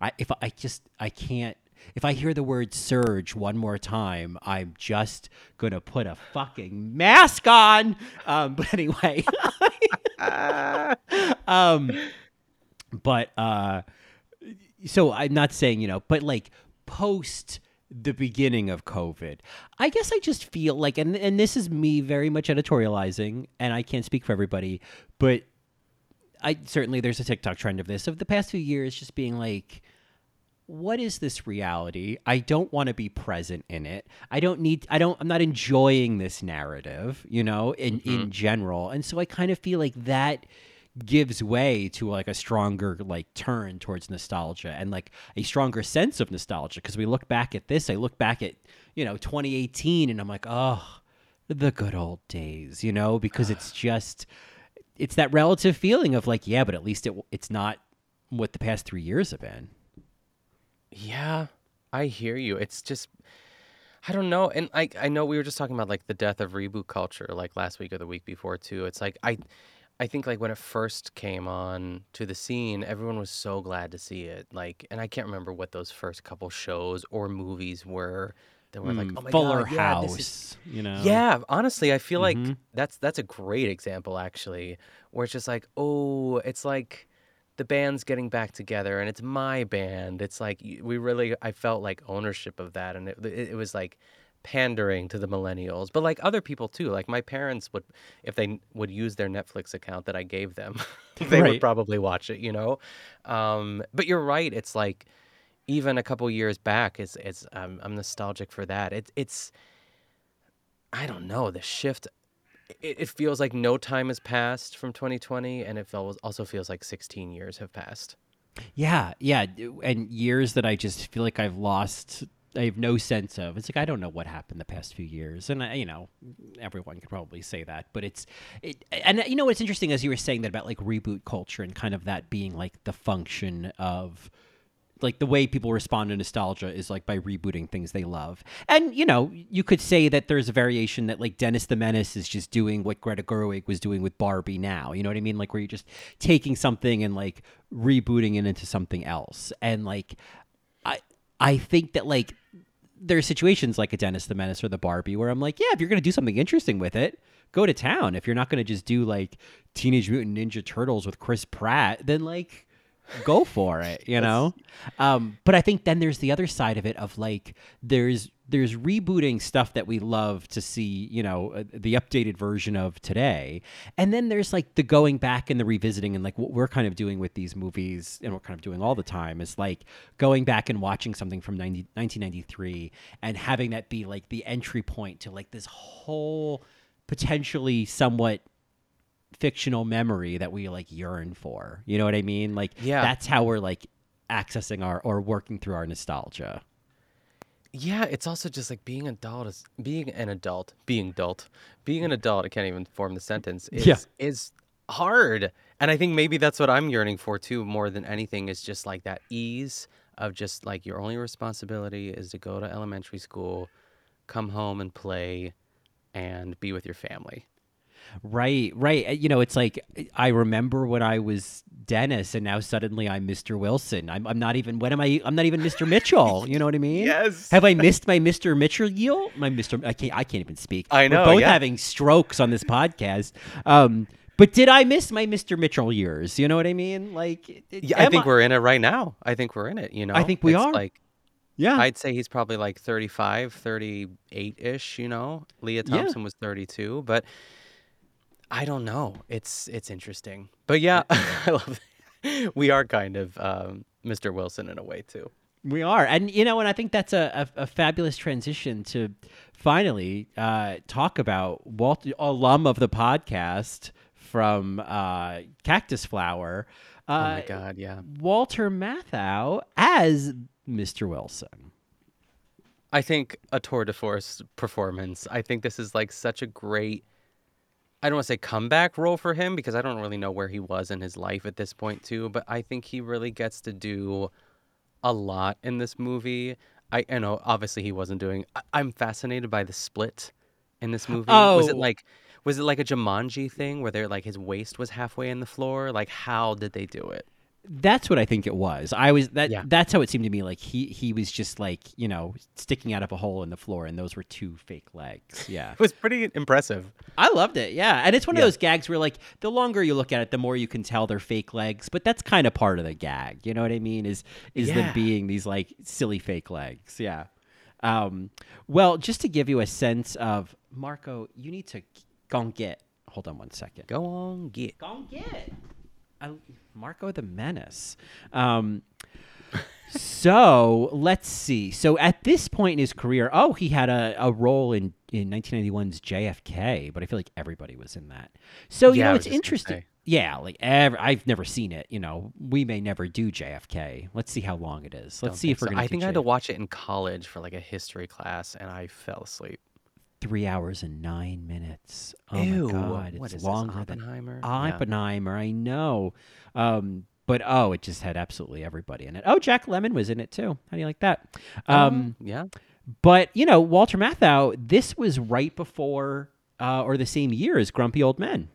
I, if I just, I can't. If I hear the word surge one more time, I'm just gonna put a fucking mask on. Um, <laughs> but anyway, <laughs> um, but uh, so I'm not saying you know, but like post the beginning of COVID, I guess I just feel like, and and this is me very much editorializing, and I can't speak for everybody, but I certainly there's a TikTok trend of this of the past few years just being like what is this reality? I don't want to be present in it. I don't need I don't I'm not enjoying this narrative, you know, in in mm-hmm. general. And so I kind of feel like that gives way to like a stronger like turn towards nostalgia and like a stronger sense of nostalgia because we look back at this, I look back at, you know, 2018 and I'm like, "Oh, the good old days," you know, because it's <sighs> just it's that relative feeling of like, yeah, but at least it it's not what the past 3 years have been. Yeah, I hear you. It's just I don't know. And I I know we were just talking about like the death of reboot culture like last week or the week before too. It's like I I think like when it first came on to the scene, everyone was so glad to see it. Like and I can't remember what those first couple shows or movies were that were like, Mm, "Oh my Fuller god, yeah, House, is you know. Yeah, honestly, I feel like Mhm. that's that's a great example actually, where it's just like, oh, it's like the band's getting back together and it's my band. It's like we really I felt like ownership of that and it it, was like pandering to the millennials, but like other people too. Like my parents would if they would use their Netflix account that I gave them, <laughs> they Right. would probably watch it, you know. Um but you're right, it's like even a couple years back it's it's um, I'm nostalgic for that. It's it's I don't know the shift. It, it feels like no time has passed from 2020, and it also feels like 16 years have passed. Yeah, yeah, and years that I just feel like I've lost. I have no sense of. It's like I don't know what happened the past few years, and I, you know, everyone could probably say that. But it's, it, and you know what's interesting as you were saying that about like reboot culture and kind of that being like the function of like the way people respond to nostalgia is like by rebooting things they love. And you know, you could say that there's a variation that like Dennis the Menace is just doing what Greta Gerwig was doing with Barbie now. You know what I mean? Like where you're just taking something and like rebooting it into something else. And like I I think that like there are situations like a Dennis the Menace or the Barbie where I'm like, yeah, if you're gonna do something interesting with it, go to town. If you're not gonna just do like Teenage Mutant Ninja Turtles with Chris Pratt, then like go for it you know? Um but i think then there's the other side of it of like there's there's rebooting stuff that we love to see you know uh, the updated version of today. And then there's like the going back and the revisiting and like what we're kind of doing with these movies and we're kind of doing all the time is like going back and watching something from 90, 1993 and having that be like the entry point to like this whole potentially somewhat fictional memory that we like yearn for. You know what I mean? Like Yeah. that's how we're like accessing our or working through our nostalgia. yeah, it's also just like being adult is being an adult, being adult, being an adult. I can't even form the sentence. Is, Yeah. is hard, and I think maybe that's what I'm yearning for too, more than anything. Is just like that ease of just like your only responsibility is to go to elementary school, come home and play, and be with your family. Right, right. Uh, You know, it's like I remember when I was Dennis, and now suddenly I'm Mr. Wilson. I'm, I'm not even. What am I? I'm not even Mr. Mitchell. You know what I mean? Yes. Have I missed my Mr. Mitchell? Yield? My Mr. I can't. I can't even speak. I know, We're both yeah. having strokes on this podcast. Um, but did I miss my Mr. Mitchell years? You know what I mean? Like, Yeah, I think we're in it right now. I think we're in it. You know, I think we It's are. Like Yeah. I'd say he's probably like 35, 38 ish, you know. Lea Yeah. Thompson was 32, but I don't know. It's it's interesting. But yeah, <laughs> I love we are kind of um, Mr. Wilson in a way too. We are, and you know, and I think that's a, a, a fabulous transition to finally uh, talk about Walter, alum of the podcast from uh, Cactus Flower. Uh, oh my god, yeah. Walter Matthau as Mr. Wilson. I think a tour de force performance. I think this is like such a great I don't want to say comeback role for him because I don't really know where he was in his life at this point too, but I think he really gets to do a lot in this movie. I you know obviously he wasn't doing I, I'm fascinated by the split in this movie. Was it Oh. like was it like a Jumanji thing where they're like his waist was halfway in the floor? Like how did they do it? That's what I think it was. I was that. Yeah. That's how it seemed to me. Like he he was just like you know sticking out of a hole in the floor, and those were two fake legs. Yeah. <laughs> It was pretty impressive. I loved it. Yeah. And it's one of those gags where like the longer you look at it, the more you can tell they're fake legs, but that's kind of part of the gag. You know what I mean? Is is them being these like silly fake legs. Yeah. Um well, just to give you a sense of Marco, you need to go and get hold on one second. Go on, get. Go get I, Marco the Menace. Um so <laughs> let's see. So at this point in his career, oh, he had a, a role in, in 1991's JFK, but I feel like everybody was in that. So, you Yeah, know, it's interesting. Yeah, like ev- I've never seen it. You know, we may never do JFK. Let's see how long it is. Let's Don't see if we're so. going to. I think I had to watch it in college for like a history class and I fell asleep. Three hours and nine minutes. Oh Ew, my god, it's what is this, longer than Oppenheimer? Yeah. Oppenheimer. I know, um, but oh, it just had absolutely everybody in it. Oh, Jack Lemmon was in it too. How do you like that? Um, Oh, yeah. but you know, Walter Matthau. This was right before uh, or the same year as Grumpy Old Men.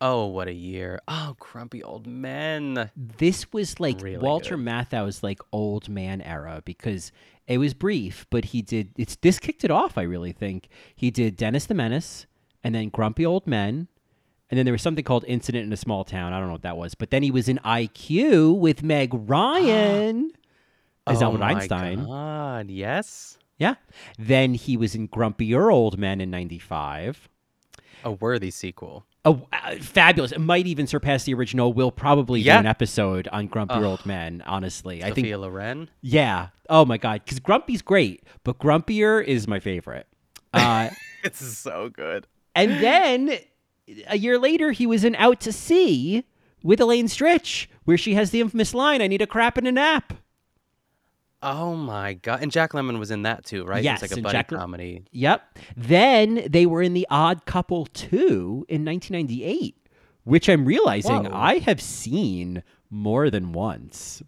Oh, what a year. Oh, grumpy old men. This was like Really Walter good. Matthau's like old man era because it was brief, but he did it's this kicked it off, I really think. He did Dennis the Menace and then Grumpy Old Men. And then there was something called Incident in a Small Town. I don't know what that was. But then he was in IQ with Meg <gasps> Ryan as oh Albert Einstein. God, yes. Yeah. Then he was in Grumpier Old Men in 95. A worthy sequel. Oh, uh, fabulous. It might even surpass the original. We'll probably do an episode on Grumpy Old Men, honestly. I think Sophia Loren. Yeah. Oh my God. Because Grumpy's great, but Grumpier is my favorite. Uh, <laughs> It's so good. and then a year later, he was in Out to Sea with Elaine Stritch, where she has the infamous line, "I need a crap and a nap." Oh my God. And Jack Lemmon was in that too, right? Yes, It's like a buddy Jack comedy. Yep. Then they were in The Odd Couple 2 in 1998, which I'm realizing Whoa. I have seen more than once.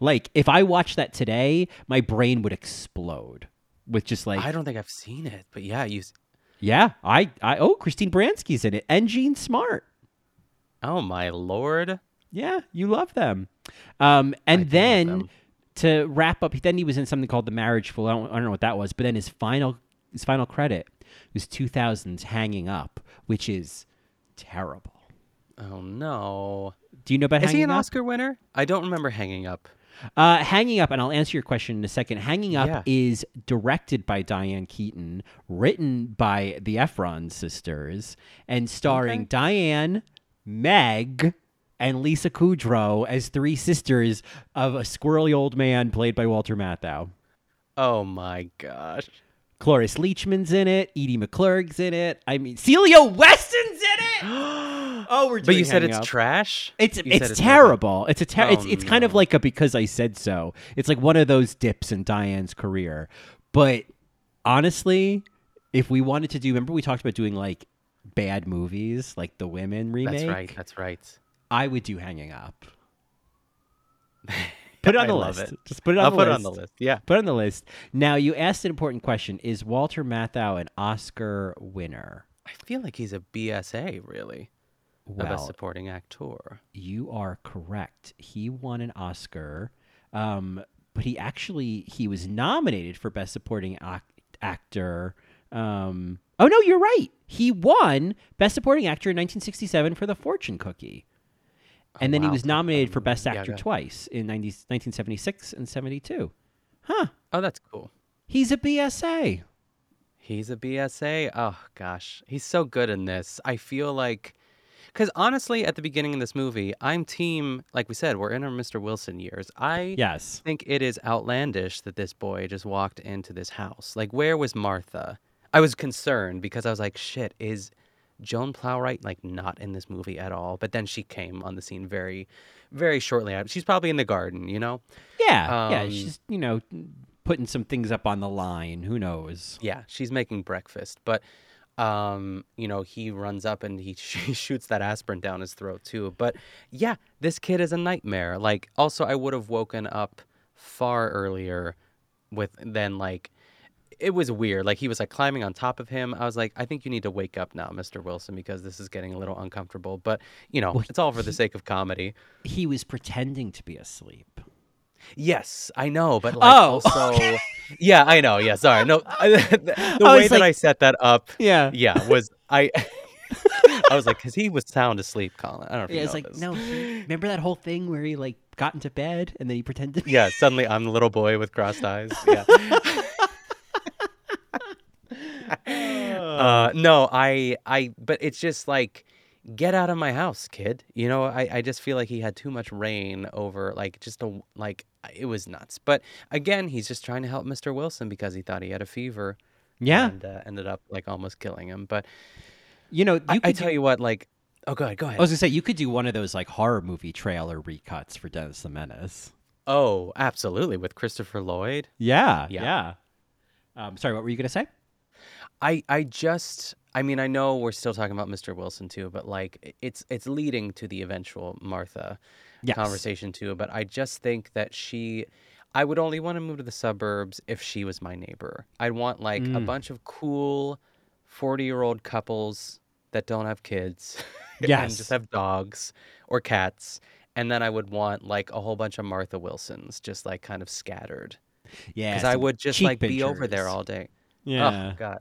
Like, if I watched that today, my brain would explode with just like I don't think I've seen it, but yeah, you. Yeah, I, I oh, Christine Baranski's in it, and Jean Smart. Oh my lord. Yeah, you love them. Um, and then to wrap up, then he was in something called The Marriage Fool. I don't, I don't know what that was, but then his final his final credit was 2000's Hanging Up, which is terrible. Oh no. Do you know about Is he an Up? Oscar winner? I don't remember hanging up. Uh, Hanging Up, and I'll answer your question in a second. Hanging Up Yeah. is directed by Diane Keaton, written by the Ephron sisters, and starring Okay. Diane, Meg, and Lisa Kudrow as three sisters of a squirrely old man played by Walter Matthau. Oh my gosh. Cloris Leachman's in it. Edie McClurg's in it. I mean, Celia Weston's in it. <gasps> <gasps> <gasps> Oh, we're doing. But you said it's up. trash. It's You it's terrible. It's a ter- oh, it's Oh, it's kind of like a because I said so. It's like one of those dips in Diane's career. But honestly, if we wanted to do, remember we talked about doing like bad movies, like the Women remake. That's right. That's right. I would do Hanging Up. <laughs> Put it on I the list. it. Just put it on I'll the put list. it on the list. Yeah. Put it on the list. Now you asked an important question: Is Walter Matthau an Oscar winner? I feel like he's a BSA, really. A Well, best supporting actor. You are correct. He won an Oscar, um, but he actually he was nominated for best supporting ac- actor. Um, oh no, you're right. He won best supporting actor in 1967 for The Fortune Cookie, and then he was nominated for best actor ahead. twice in 90, 1976 and 72. Huh? Oh, that's cool. He's a BSA. He's a BSA. Oh gosh, he's so good in this. I feel like, because honestly, at the beginning of this movie, I'm team. Like we said, we're in our Mr. Wilson years. I Yes. think it is outlandish that this boy just walked into this house. Like, where was Martha? I was concerned because I was like, shit, is Joan Plowright like not in this movie at all? But then she came on the scene very, very shortly. after. She's probably in the garden, you know. Yeah. yeah. Um, She's you know putting some things up on the line. Who knows? Yeah, she's making breakfast, but um, you know, he runs up and he, <laughs> he shoots that aspirin down his throat too. But yeah, this kid is a nightmare. Like, also, I would have woken up far earlier with than like. It was weird. Like he was like climbing on top of him. I was like, I think you need to wake up now, Mr. Wilson, because this is getting a little uncomfortable. But you know, it's all for the sake of comedy. He was pretending to be asleep. Yes, I know, but like Oh, also, <laughs> yeah, I know. Yeah, sorry. No, <laughs> I, <laughs> the, the I way was that I set that up, Yeah. yeah, was I. I was like, because he was sound asleep, Colin. I don't know if Yeah, it's like this. no. Remember that whole thing where he like got into bed and then he pretended? Yeah, suddenly I'm the little boy with crossed eyes. Yeah. uh, no, I, I, but it's just like, get out of my house, kid. You know, I, I just feel like he had too much reign over, like, just a, like, it was nuts. But again, he's just trying to help Mr. Wilson because he thought he had a fever. Yeah. And uh, ended up like almost killing him. But You know, you I, I tell do- you what, like, oh, go ahead, go ahead. I was gonna say you could do one of those like horror movie trailer recuts for Dennis the Menace. oh, absolutely, with Christopher Lloyd. Yeah, Yeah. yeah. Um, sorry, what were you gonna say? I I just I mean I know we're still talking about Mr. Wilson too, but like it's it's leading to the eventual Martha Yes. conversation too. But I just think that she I would only want to move to the suburbs if she was my neighbor. I'd want like a Mm. bunch of cool forty year old couples that don't have kids <laughs> and Yes. just have dogs or cats. And then I would want like a whole bunch of Martha Wilsons just like kind of scattered. Yeah, Because I would just like be over there all day. Yeah. Oh God.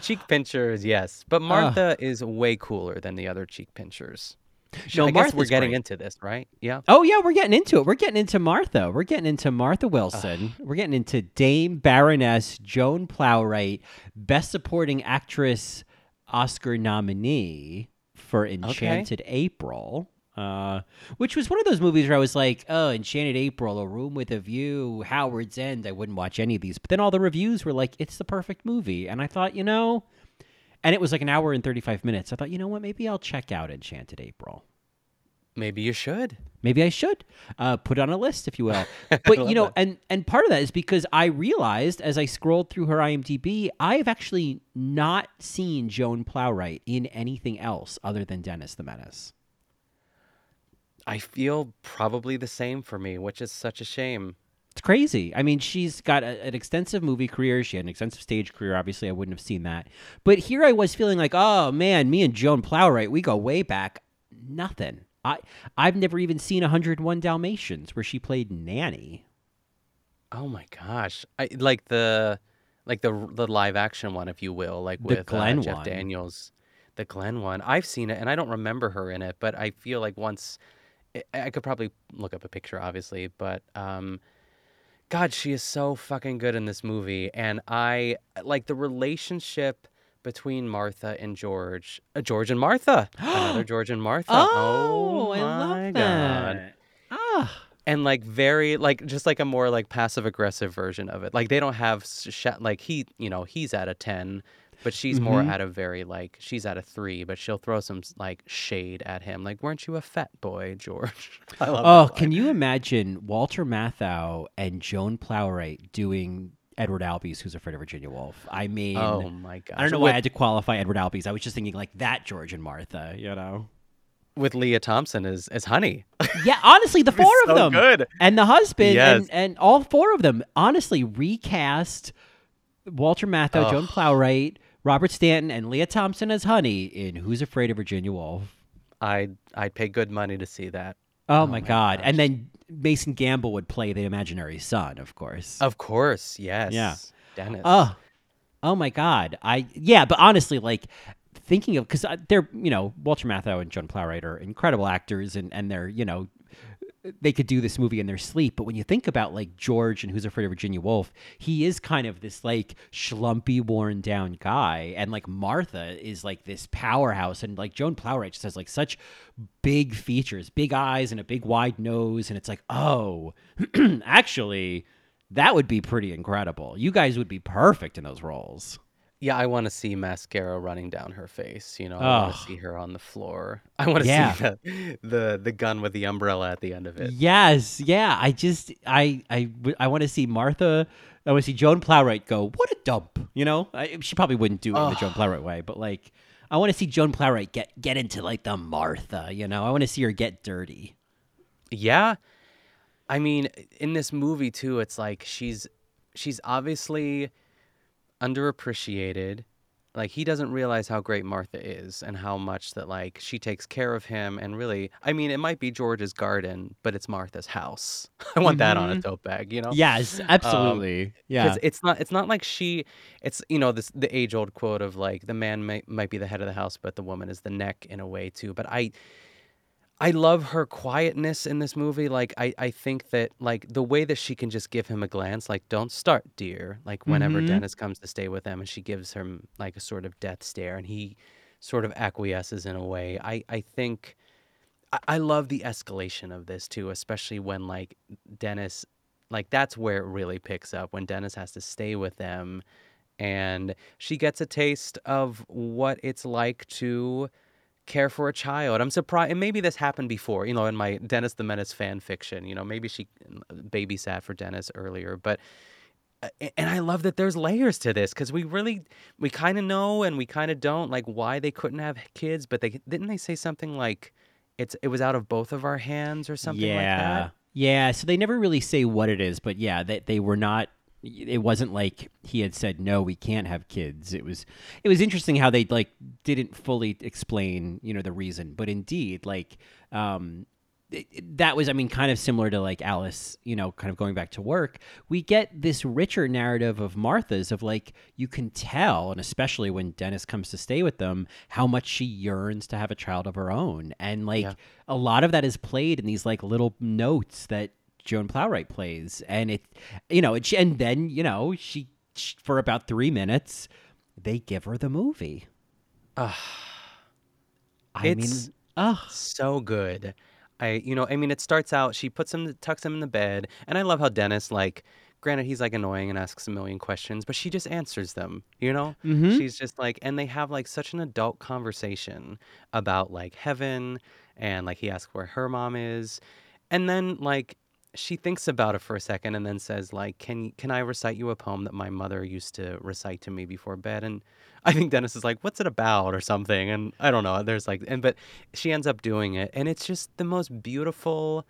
Cheek pinchers, yes, but Martha is way cooler than the other cheek pinchers. Sh- No, I guess we're getting great. into this, right? Yeah. Oh yeah, we're getting into it. We're getting into Martha. We're getting into Martha Wilson. we're getting into Dame Baroness Joan Plowright, Best Supporting Actress Oscar nominee for Enchanted April. Uh, which was one of those movies where I was like, "Oh, Enchanted April, A Room with a View, Howard's End." I wouldn't watch any of these, but then all the reviews were like, "It's the perfect movie," and I thought, you know, and it was like an hour and thirty-five minutes. I thought, you know what, maybe I'll check out Enchanted April. Maybe you should. Maybe I should uh, put it on a list, if you will. <laughs> But you know, that. and and part of that is because I realized as I scrolled through her IMDb, I have actually not seen Joan Plowright in anything else other than Dennis the Menace. I feel probably the same for me, which is such a shame. It's crazy. I mean, she's got a, an extensive movie career. She had an extensive stage career. Obviously, I wouldn't have seen that. But here I was feeling like, oh man, me and Joan Plowright, we go way back. Nothing. I I've never even seen 101 Dalmatians, where she played nanny. Oh my gosh. I like the like the the live action one, if you will, like The with Glenn uh, Jeff one. Daniels. The Glenn one. I've seen it and I don't remember her in it, but I feel like once I- I could probably look up a picture, obviously, but um God, she is so fucking good in this movie. And I like the relationship between Martha and George. Uh, George and Martha. <gasps> Another George and Martha. Oh, I my love God. that. Ah. And like very like just like a more like passive aggressive version of it. Like they don't have sh- like he you know he's at a ten, but she's more Mhm. at a very like she's at a three, but she'll throw some like shade at him, like "Weren't you a fat boy, George?" <laughs> I love. Oh, can you imagine Walter Matthau and Joan Plowright doing Edward Albee's Who's Afraid of Virginia Woolf? I mean, Oh my god! I don't know why I had to qualify Edward Albee's. I was just thinking like that George and Martha, you know? with Lea Thompson as as Honey. <laughs> Yeah, honestly, the four of so them good. and the husband Yes. and, and all four of them honestly recast Walter Matthau, Joan Plowright, Robert Stanton, and Lea Thompson as Honey in Who's Afraid of Virginia Woolf. I'd I'd pay good money to see that. Oh, oh my, God. And then Mason Gamble would play the imaginary son, of course. Of course, yes. Yeah. Dennis. Oh, oh my God! I yeah, but honestly, like thinking of because uh, they're you know Walter Matthau and Joan Plowright are incredible actors, and and they're you know they could do this movie in their sleep. But when you think about like George and Who's Afraid of Virginia Woolf, he is kind of this like schlumpy, worn down guy, and like Martha is like this powerhouse, and like Joan Plowright just has like such big features, big eyes, and a big wide nose, and it's like oh, <clears throat> actually. That would be pretty incredible. You guys would be perfect in those roles. Yeah, I want to see mascara running down her face. You know, I want to see her on the floor. <laughs> I want to Yeah. see the, the the gun with the umbrella at the end of it. Yes, yeah. I just I I I want to see Martha. I want to see Joan Plowright go. What a dump, you know. I, she probably wouldn't do it in the Joan Plowright way, but like, I want to see Joan Plowright get get into like the Martha. You know, I want to see her get dirty. Yeah. I mean, in this movie too, it's like she's she's obviously underappreciated. Like he doesn't realize how great Martha is and how much that like she takes care of him and really I mean it might be George's garden, but it's Martha's house. <laughs> I want that on a Mhm. tote bag, you know? Yes, absolutely. Yeah, it's not it's not like she it's you know this the age old quote of like the man may, might be the head of the house but the woman is the neck in a way too but i i love her quietness in this movie like i i think that like the way that she can just give him a glance like don't start dear like whenever Mhm. dennis comes to stay with them and she gives him like a sort of death stare and he sort of acquiesces in a way i i think I- I love the escalation of this too, especially when like Dennis, like that's where it really picks up when Dennis has to stay with them, and she gets a taste of what it's like to care for a child. I'm surprised, and maybe this happened before, you know, in my Dennis the Menace fan fiction. You know, maybe she babysat for Dennis earlier, but uh, and I love that there's layers to this because we really we kind of know and we kind of don't like why they couldn't have kids, but they didn't they say something like it's it was out of both of our hands or something yeah. like that. Yeah. So they never really say what it is, but yeah, they they were not. It wasn't like he had said no, we can't have kids. It was it was interesting how they like didn't fully explain you know the reason, but indeed like um it- it- that was I mean kind of similar to like Alice, you know, kind of going back to work. We get this richer narrative of Martha's of like you can tell, and especially when Dennis comes to stay with them, how much she yearns to have a child of her own, and like Yeah. a lot of that is played in these like little notes that Joan Plowright plays, and it, you know, and, and then you know she, sh for about three minutes, they give her the movie. I It's- mean, ugh. so good. I you know, I mean it starts out she puts him tucks him in the bed and I love how Dennis like granted he's like annoying and asks a million questions, but she just answers them, you know? Mhm. She's just like and they have like such an adult conversation about like heaven and like he asks where her mom is. And then like she thinks about it for a second and then says like can can I recite you a poem that my mother used to recite to me before bed? And <laughs> I think Dennis is like what's it about? or something and I don't know there's like and but she ends up doing it and it's just the most beautiful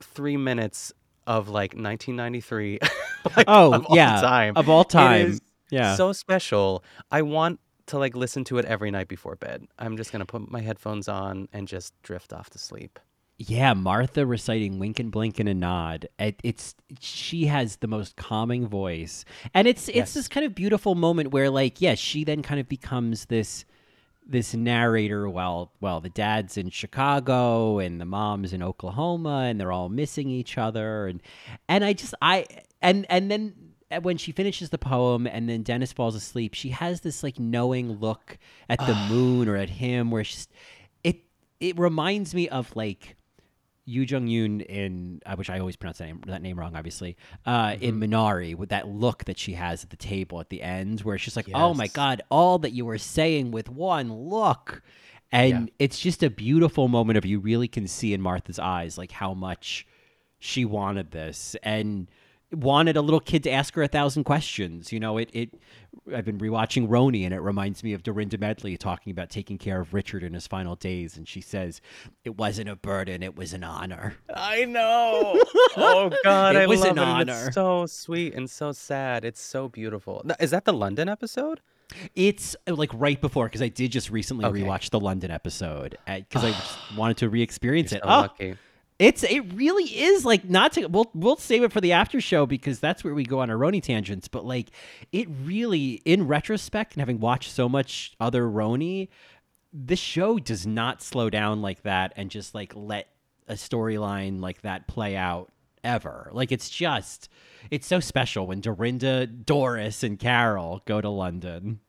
3 minutes of like 1993 <laughs> like, Oh, of all yeah, time. of all time. is Yeah. so special. I want to like listen to it every night before bed. I'm just going to put my headphones on and just drift off to sleep Yeah, Martha reciting "Wink and Blink and a Nod." It, it's she has the most calming voice, and it's it's Yes. this kind of beautiful moment where, like, yeah, she then kind of becomes this this narrator while while the dad's in Chicago and the mom's in Oklahoma, and they're all missing each other, and and I just I and and then when she finishes the poem and then Dennis falls asleep, she has this like knowing look at the moon or at him where she's it it reminds me of like Yu Jung Yoon in uh, which I always pronounce that name, that name wrong, obviously. Uh, In Mm-hmm. Minari, with that look that she has at the table at the end, where she's like, "Oh my God, all that you were saying with one look," and it's just a beautiful moment of you really can see in Martha's eyes like how much she wanted this and wanted a little kid to ask her a thousand questions. You know, it it I've been rewatching Roni and it reminds me of Dorinda Medley talking about taking care of Richard in his final days and she says, It wasn't a burden, it was an honor. I know. <laughs> oh God, It I was love an it. honor. It's so sweet and so sad. It's so beautiful. Is that the London episode? It's uh, like right before because I did just recently Okay. rewatch the London episode because I <sighs> just wanted to re-experience You're it. so Oh, lucky. It's it really is like not to we'll we'll save it for the after show because that's where we go on our Roni tangents. But like it really, in retrospect, and having watched so much other Roni, this show does not slow down like that and just like let a storyline like that play out ever. Like it's just it's so special when Dorinda, Doris, and Carole go to London.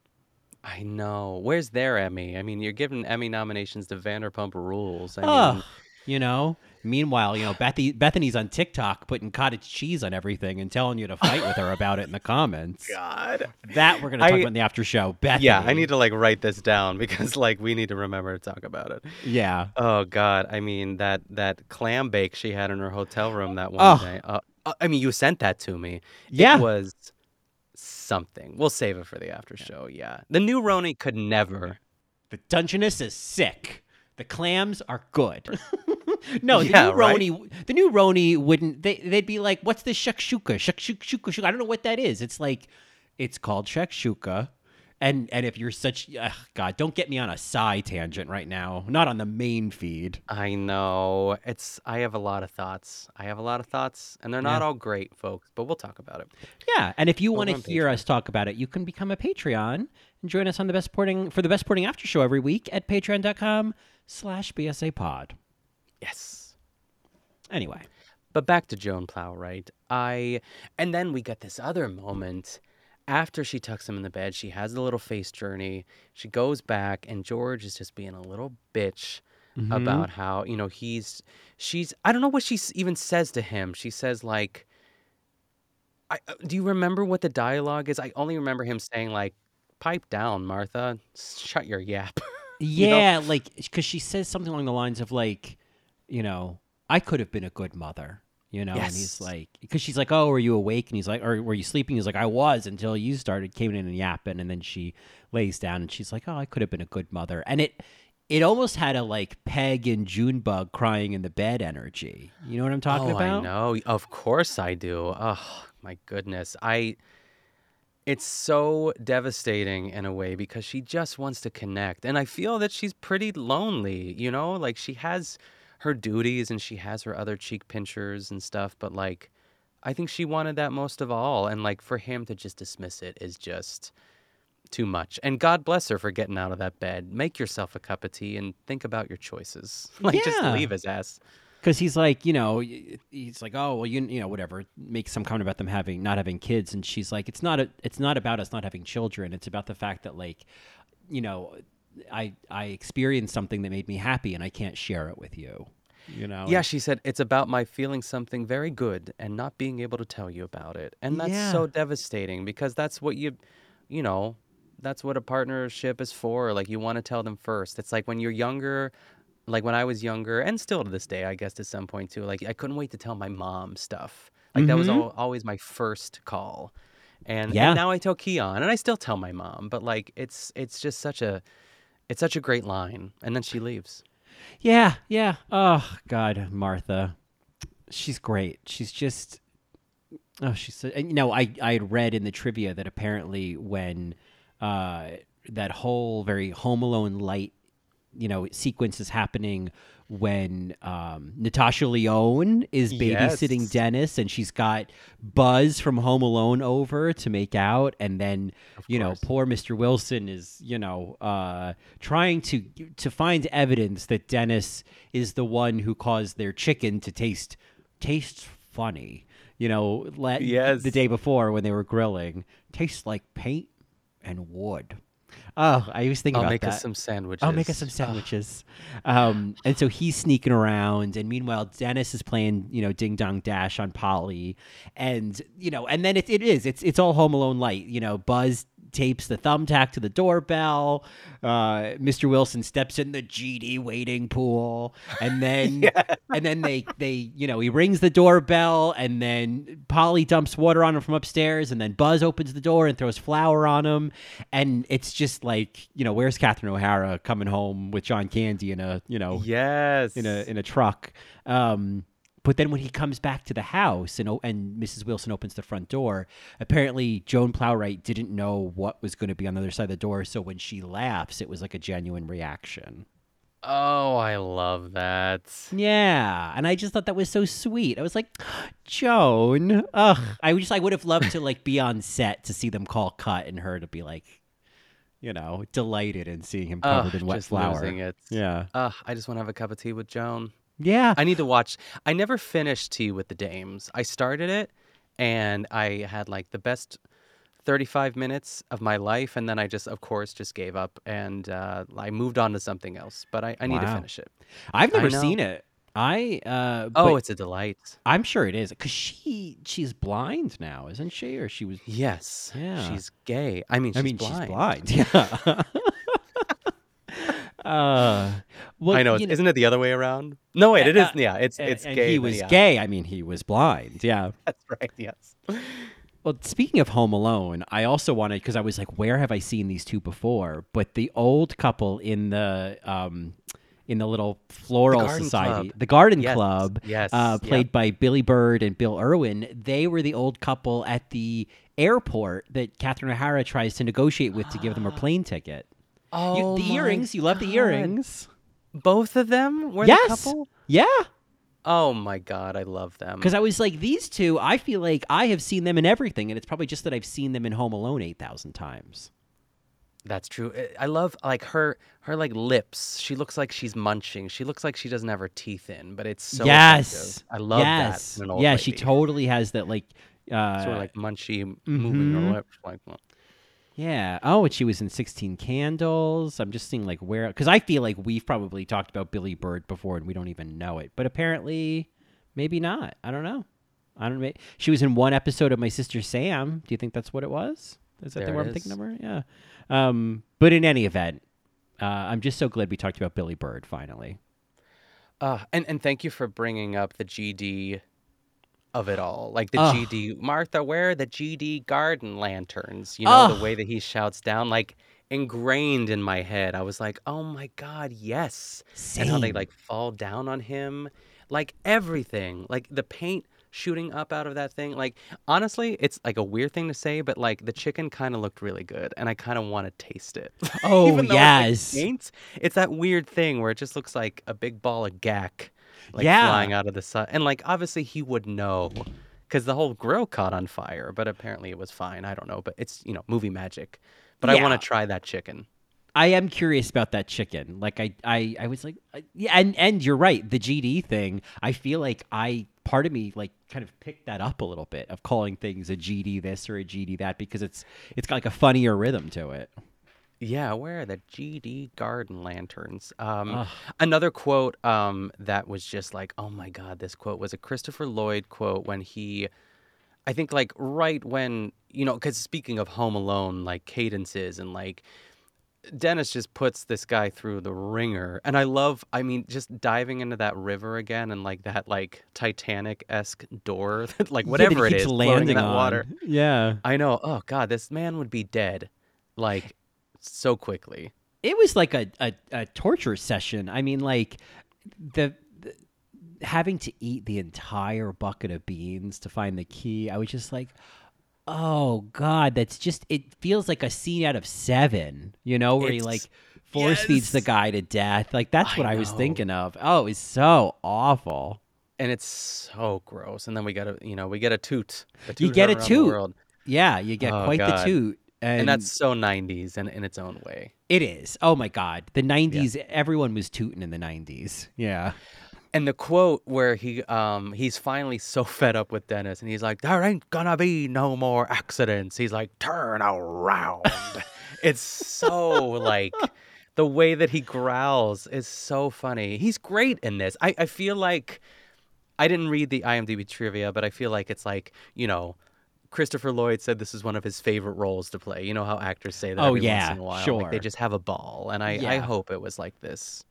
I know. Where's their Emmy? I mean, you're giving Emmy nominations to Vanderpump Rules. I Oh, mean, you know. Meanwhile, you know, Bethy, Bethenny's on TikTok putting cottage cheese on everything and telling you to fight with her about it in the comments. <laughs> God. That we're gonna talk I- about in the after show. Bethenny. yeah, I need to like write this down <laughs> because like we need to remember to talk about it. Yeah. Oh God, I mean that that clam bake she had in her hotel room that one Oh. day. Uh, uh, I mean, you sent that to me. Yeah. it was something. We'll save it for the after show. Yeah, the new Roni could never. The Dungeness is sick. The clams are good. <laughs> <laughs> no, the Yeah, new right? Roni, the new Roni wouldn't. They they'd be like, "What's this shakshuka? Shakshuka, shakshuka. I don't know what that is." It's like, it's called shakshuka. And and if you're such, ugh, God, don't get me on a side tangent right now. Not on the main feed. I know it's. I have a lot of thoughts. I have a lot of thoughts, and they're not all great, folks. But we'll talk about it. Yeah, and if you want to hear us talk about it, you can become a Patreon and join us on the best sporting for the best sporting after show every week at patreon.com slash BSA pod. Yes. Anyway. But back to Joan Plowright? I and then we get this other moment after she tucks him in the bed. She has a little face journey. She goes back, and George is just being a little bitch Mhm. about how you know he's she's. I don't know what she even says to him. She says like, I, uh, "Do you remember what the dialogue is?" I only remember him saying like, "Pipe down, Martha. Shut your yap." <laughs> You know? Yeah, like because she says something along the lines of like, you know, I could have been a good mother, you know, and he's like, because she's like, oh, were you awake? And he's like, or were you sleeping? He's like, I was until you started came in and yapping, and then she lays down and she's like, oh, I could have been a good mother, and it. It almost had a like Peg and Junebug crying in the bed energy. You know what I'm talking oh, about? I know. Of course I do. Oh my goodness. I it's so devastating in a way because she just wants to connect. And I feel that she's pretty lonely, you know? Like she has her duties and she has her other cheek pinchers and stuff, but like I think she wanted that most of all and like for him to just dismiss it is just too much. And God bless her for getting out of that bed. Make yourself a cup of tea and think about your choices. <laughs> Like just leave his ass. because he's like, you know, he's like, oh well, you you know, whatever. Make some comment about them having not having kids, and she's like, it's not a, it's not about us not having children. It's about the fact that like, you know, I I experienced something that made me happy, and I can't share it with you. You know? Yeah, she said it's about my feeling something very good and not being able to tell you about it. And that's Yeah. so devastating because that's what you you know, that's what a partnership is for. Like you want to tell them first. It's like when you're younger, like when I was younger and still to this day, I guess to some point too, like I couldn't wait to tell my mom stuff. Like that was Mhm. al- always my first call. And, Yeah. and now I tell Keon and I still tell my mom, but like it's it's just such a it's such a great line. And then she leaves. Yeah, yeah. Oh God, Martha, she's great. She's just oh, she's so, you know I I had read in the trivia that apparently when uh that whole very Home Alone light you know sequence is happening when um, Natasha Lyonne is babysitting Yes. Dennis and she's got Buzz from Home Alone over to make out and then you know poor Mr. Wilson is you know uh, trying to to find evidence that Dennis is the one who caused their chicken to taste taste funny you know la- Yes. the day before when they were grilling tastes like paint and wood Oh, I was thinking I'll about make that. us some sandwiches. I'll make us some <sighs> sandwiches. Um, and so he's sneaking around, and meanwhile, Dennis is playing, you know, Ding Dong Dash on Polly, and you know, and then it, it is, it's it's all Home Alone light. You know, Buzz tapes the thumbtack to the doorbell. Uh, Mr. Wilson steps in the GD waiting pool, and then <laughs> and then they they you know he rings the doorbell, and then Polly dumps water on him from upstairs, and then Buzz opens the door and throws flour on him, and it's just like you know where's Catherine O'Hara coming home with John Candy in a you know Yes. in a in a truck. Um, but then when he comes back to the house and and Mrs. Wilson opens the front door, apparently Joan Plowright didn't know what was going to be on the other side of the door. So when she laughs, it was like a genuine reaction. Oh, I love that. Yeah, and I just thought that was so sweet. I was like, <gasps> Joan, ugh. I just I would have loved to like be on set to see them call cut and her to be like, you know, delighted in seeing him covered Ugh, in wet flour. Yeah, Ugh, I just want to have a cup of tea with Joan. Yeah. I need to watch. I never finished Tea with the Dames. I started it, and I had like the best 35 minutes of my life, and then I just, of course, just gave up and uh, I moved on to something else. But I, I need to finish it. I've never seen it. I uh, Oh, it's a delight. I'm sure it is because she she's blind now, isn't she? Or she was. Yes. Yeah. She's gay. I mean, she's I mean, blind. she's blind. <laughs> Yeah. <laughs> uh, well, I know. you Isn't it the other way around? No, wait. It uh, is. Yeah, it's and- it's and gay. he was yeah. gay. I mean, he was blind. Yeah. <laughs> That's right. Yes. Well, speaking of Home Alone, I also wanted because I was like, where have I seen these two before? But the old couple in the um, in the little floral Garden society, Club. the Garden Yes, Club, yes, uh, yep. played by Billie Bird and Bill Irwin. They were the old couple at the airport that Catherine O'Hara tries to negotiate with to give them a plane ticket. You- Oh, the my earrings, you love the earrings. Both of them were yes. the couple. Yeah. Oh my god, I love them. Because I was like, these two, I feel like I have seen them in everything, and it's probably just that I've seen them in Home Alone eight thousand times. That's true. I- love like her her like lips. She looks like she's munching. She looks like she doesn't have her teeth in, but it's so yes, effective. I love yes. that. in an old yeah, she totally has that like. Uh, sort of like munchy m- moving her lips like that. Yeah. Oh, and she was in Sixteen Candles. I'm just seeing like where because I feel like we've probably talked about Billie Bird before and we don't even know it, but apparently, maybe not. I don't know. I don't. She was in one episode of My Sister Sam. Do you think that's what it was? Is that There the one I'm thinking of her? Yeah. Um, but in any event, uh, I'm just so glad we talked about Billie Bird finally. Uh, and and thank you for bringing up the GD of it all. Like the Ugh. GD Martha, where are the GD garden lanterns? You know the way that he shouts down like ingrained in my head. I was like, "Oh my god, yes." And how they like fall down on him. Like everything. Like the paint shooting up out of that thing. Like honestly, it's like a weird thing to say, but like the chicken kind of looked really good and I kind of want to taste it. <laughs> Oh, yes. It's, like paint, it's that weird thing where it just looks like a big ball of gack like Yeah. flying out of the sun. And like obviously he would know because the whole grill caught on fire, but apparently it was fine. I don't know, but it's you know movie magic. But I want to try that chicken. I am curious about that chicken. Like I, I, I was like, I- yeah, and and you're right. The GD thing. I feel like I part of me like kind of picked that up a little bit of calling things a GD this or a GD that because it's it's got like a funnier rhythm to it. Yeah, where are the GD garden lanterns? Um, another quote um, that was just like, oh my God, this quote was a Christopher Lloyd quote when he, I think, like right when, you know, because speaking of Home Alone, like cadences and like, Dennis just puts this guy through the ringer. And I love, I mean, just diving into that river again and like that, like Titanic esque door, <laughs> like whatever he it is, landing in that on. water. Yeah, I know. Oh God, this man would be dead, like so quickly. it was like a a, a torture session. I mean, like the, the having to eat the entire bucket of beans to find the key. I was just like. Oh God, that's just it feels like a scene out of seven, you know, where he like force feeds the guy to death. Like that's I what I was thinking of. Oh, it was so awful. and it's so gross. And then we get a, you know, we get a toot. A You get a toot. world. Yeah, you get Oh, quite the toot. And, and, that's so '90s and in its own way. it is. Oh my God. The nineties everyone was tooting in the nineties. Yeah. And the quote where he, um, he's finally so <laughs> fed up with Dennis, and he's like, "There ain't gonna be no more accidents." He's like, "Turn around," <laughs> It's so like the way that he growls is so funny. He's great in this. I, I feel like I didn't read the IMDb trivia, but I feel like it's like, you know, Christopher Lloyd said this is one of his favorite roles to play. You know how actors say that Oh, every yeah, once in a while. sure. Like they just have a ball. And I, I hope it was like this.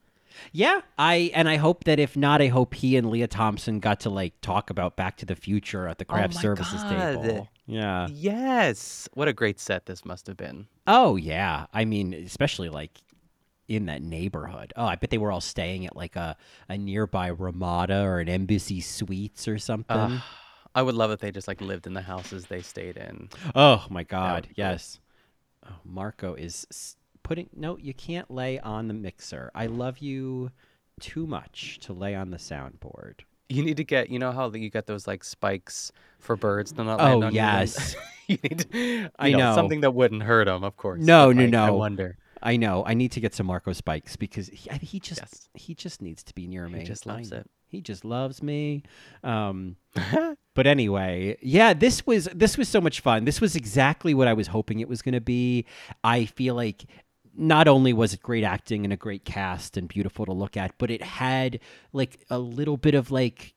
Yeah, I and I hope that if not, I hope he and Lea Thompson got to like talk about Back to the Future at the craft Oh services God. table. Yeah. Yes. What a great set this must have been. Oh yeah. I mean, especially like in that neighborhood. Oh, I bet they were all staying at like a, a nearby Ramada or an Embassy Suites or something. Uh, I would love if they just like lived in the houses they stayed in. oh my God. be cool. Yes. Oh, Marco is s- putting. No, you can't lay on the mixer. I love you too much to lay on the soundboard. You need to get, you know how you get those like spikes for birds to not Oh, on you? yes. <laughs> you need to, <laughs> I I know, know. something that wouldn't hurt them, of course. No, no, like, I no. wonder. I know. I need to get some Marco Spikes because he, he just Yes. he just needs to be near me. He just loves know. it. He just loves me. Um, <laughs> but anyway, yeah, this was this was so much fun. This was exactly what I was hoping it was going to be. I feel like not only was it great acting and a great cast and beautiful to look at, but it had like a little bit of like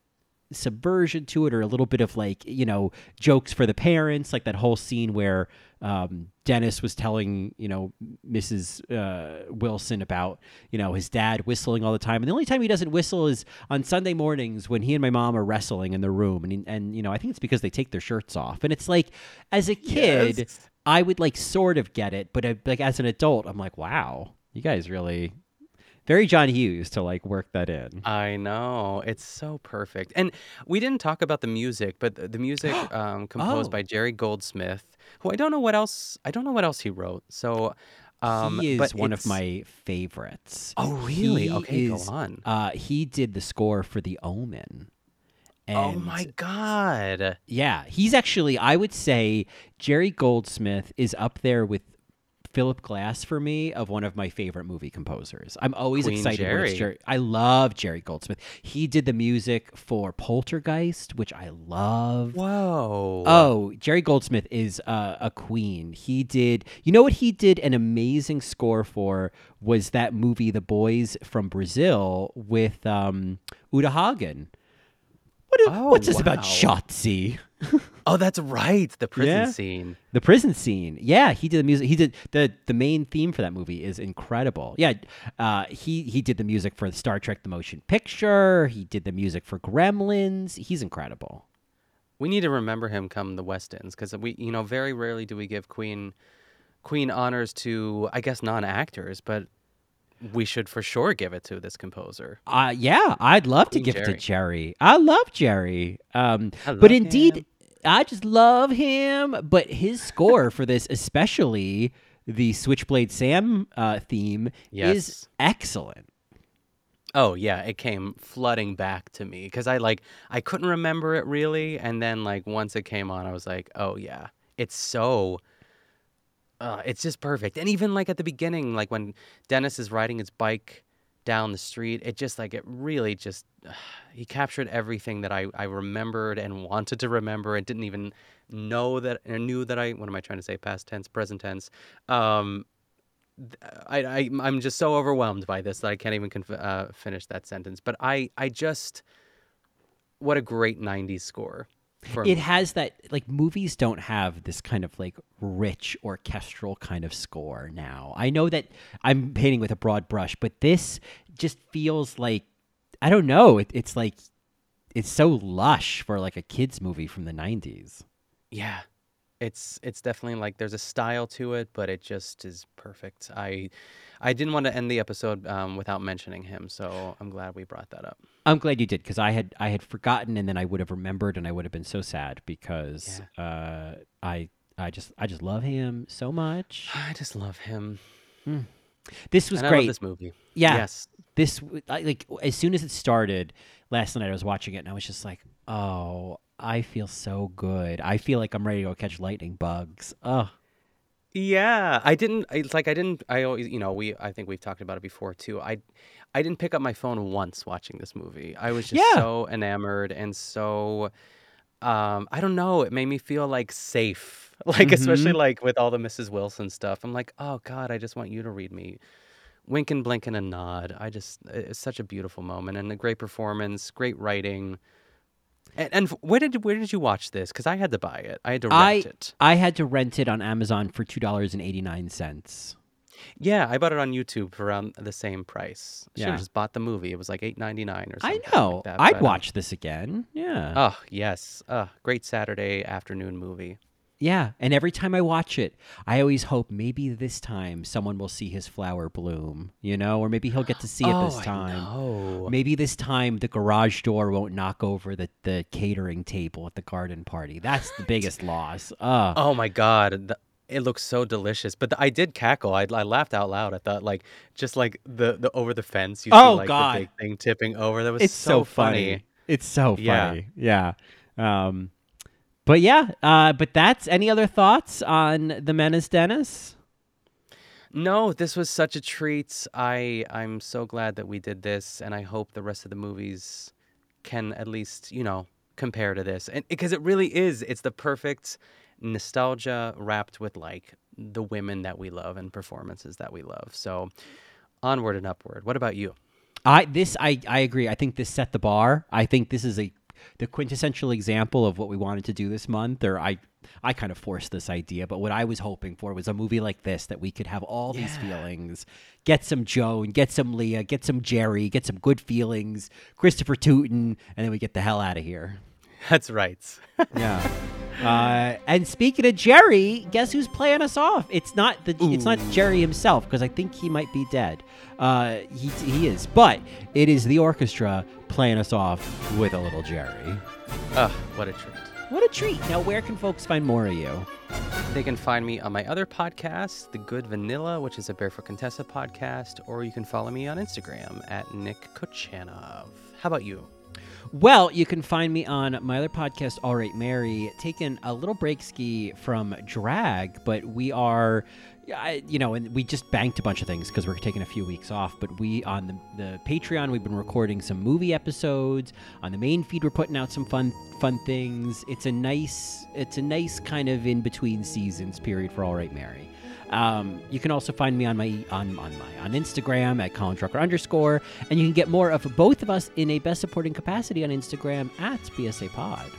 subversion to it or a little bit of like you know jokes for the parents like that whole scene where um, dennis was telling you know mrs uh, wilson about you know his dad whistling all the time. And the only time he doesn't whistle is on sunday mornings when he and my mom are wrestling in the room. And and you know i think it's because they take their shirts off. And it's like as a kid Yes. i would like sort of get it. But uh, like as an adult i'm like wow you guys really very john hughes to like work that in I know. It's so perfect. And we didn't talk about the music, but the, the music <gasps> um, composed Oh. by Jerry Goldsmith, who I don't know what else I don't know what else he wrote. So um he is but one of my favorites. Oh, really? He Okay, go on. Uh, he did the score for The Omen. Oh And my god. Yeah, he's actually. I would say Jerry Goldsmith is up there with Philip Glass for me of one of my favorite movie composers. I'm always Queen excited when it's Jerry. Jerry. I love Jerry Goldsmith. He did the music for Poltergeist, which I love. Whoa. Oh, Jerry Goldsmith is uh, a queen. He did, you know what he did an amazing score for was that movie The Boys from Brazil with um, Uta Hagen. What, Oh, what's this about wow. Shotzi? <laughs> Oh, that's right. The prison Yeah. scene. The prison scene. Yeah, he did the music. He did the the main theme for that movie is incredible. Yeah, uh, he he did the music for Star Trek: The Motion Picture. He did the music for Gremlins. He's incredible. We need to remember him come the West Ends because we, you know, very rarely do we give Queen Queen honors to, I guess, non-actors, but we should for sure give it to this composer. Uh, yeah, I'd love to Queen give it to Jerry. Jerry. I love Jerry. Um, I but indeed, him. I just love him. But his score for this, especially the Switchblade Sam uh, theme, is excellent. Oh yeah, it came flooding back to me because I like I couldn't remember it really, and then like once it came on, I was like, oh yeah, it's so. Uh, it's just perfect, and even like at the beginning, like when Dennis is riding his bike down the street, it just like it really just <sighs> he captured everything that I I remembered and wanted to remember, and didn't even know that or knew that I. What am I trying to say? Past tense, present tense. Um, I, I I'm just so overwhelmed by this that I can't even conf- uh, finish that sentence. But I I just what a great '90s score. It has that like movies don't have this kind of like rich orchestral kind of score now. I know that I'm painting with a broad brush, but this just feels like I don't know. It, it's like it's so lush for like a kids movie from the '90s. yeah, it's it's definitely like there's a style to it, but it just is perfect. I I didn't want to end the episode um, without mentioning him, so I'm glad we brought that up. I'm glad you did because I had I had forgotten and then I would have remembered and I would have been so sad because uh, I I just I just love him so much. I just love him. This was and I great. love this movie. Yeah. Yes. This like as soon as it started last night, I was watching it and I was just like, oh, I feel so good. I feel like I'm ready to go catch lightning bugs. Oh, Yeah, I didn't. It's like I didn't. I always, you know, we. I think we've talked about it before too. I, I didn't pick up my phone once watching this movie. I was just Yeah. so enamored and so, um, I don't know. It made me feel like safe <laughs> Like especially Mhm. like with all the Mrs. Wilson stuff. I'm like, oh God, I just want you to read me. Wink and blink and a nod. I just it's such a beautiful moment and a great performance, great writing. And, and where did where did you watch this? Because I had to buy it. I had to rent I it. I had to rent it on Amazon for two dollars and eighty nine cents. Yeah, I bought it on YouTube for around the same price. Have Yeah. just bought the movie. It was like eight ninety nine or something. I know. Like that, I'd um, watch this again. Yeah. Oh yes, uh, great Saturday afternoon movie. Yeah, and every time I watch it, I always hope maybe this time someone will see his flower bloom, you know, or maybe he'll get to see it oh, this time. I know. Maybe this time the garage door won't knock over the, the catering table at the garden party. That's the biggest loss. Uh, Oh my god, the, it looks so delicious. But the, I did cackle. I, I laughed out loud. I thought like just like the the over the fence. You Oh, see like God. the big thing tipping over. That was it's so, funny. funny. It's so Yeah. funny. Yeah. Um, but yeah, uh, but that's any other thoughts on the Menace Dennis? No, this was such a treat. I I'm so glad that we did this, and I hope the rest of the movies can at least you know compare to this, and because it really is. It's the perfect nostalgia wrapped with like the women that we love and performances that we love. So onward and upward. What about you? I this I I agree. I think this set the bar. I think this is a the quintessential example of what we wanted to do this month. Or I I kind of forced this idea, but what I was hoping for was a movie like this that we could have all these feelings, get some Joan, get some Lea, get some Jerry, get some good feelings, Christopher Tootin, and then we get the hell out of here. That's right. <laughs> Yeah. Uh, and speaking of Jerry, guess who's playing us off? It's not the it's not Jerry himself because I think he might be dead. Uh, he he is, but it is the orchestra playing us off with a little Jerry. Ugh, what a treat. What a treat! Now, where can folks find more of you? They can find me on my other podcast, The Good Vanilla, which is a Barefoot Contessa podcast, or you can follow me on Instagram at Nick Kochanov. How about you? Well, you can find me on my other podcast, All Right Mary, taking a little break ski from drag, but we are, you know, and we just banked a bunch of things because we're taking a few weeks off. But we on the, the Patreon, we've been recording some movie episodes. On the main feed, we're putting out some fun fun things. It's a nice, it's a nice kind of in between seasons period for All Right Mary. Um, you can also find me on my on, on my on Instagram at Colin Drucker underscore, and you can get more of both of us in a best supporting capacity on Instagram at BSA Pod.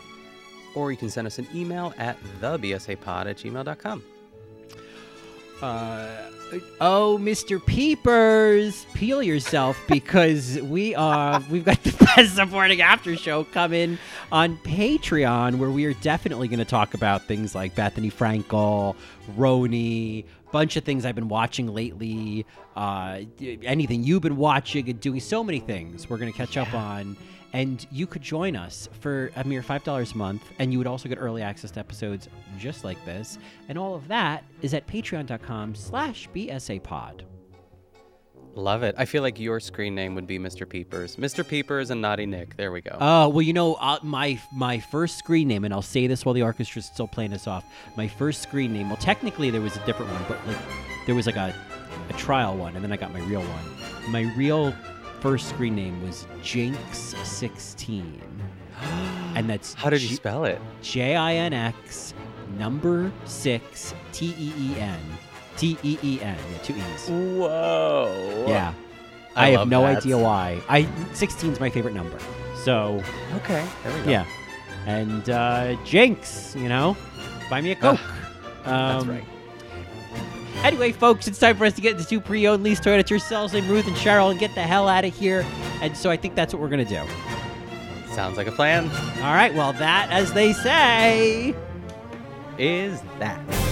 Or you can send us an email at thebsapod at gmail.com. Uh, oh, Mr. Peepers, peel yourself because we are we've got the <laughs> best supporting after show coming on Patreon, where we are definitely going to talk about things like Bethenny Frankel, Roni, bunch of things I've been watching lately, uh, anything you've been watching and doing. So many things we're going to catch up on. And you could join us for a mere $5 a month, and you would also get early access to episodes just like this. And all of that is at patreon.com slash bsapod. Love it. I feel like your screen name would be Mr. Peepers. Mr. Peepers and Naughty Nick. There we go. Oh, well, you know, uh, my my first screen name, and I'll say this while the orchestra's still playing us off. My first screen name, well, technically there was a different one, but like there was like a, a trial one, and then I got my real one. My real first screen name was Jinx16. <gasps> and that's How did you spell it? J I N X number six T E E N. T E E N. Yeah, two E's. Whoa. Yeah. I I, have no that. idea why. I 16 is my favorite number. So, Okay. There we go. yeah. And uh Jinx, you know, buy me a Coke. That's Um, right. Anyway, folks, it's time for us to get into two pre-owned lease toilets yourselves named Ruth and Cheryl and get the hell out of here. And so I think that's what we're gonna do. Sounds like a plan. All right, well that, as they say. Is that.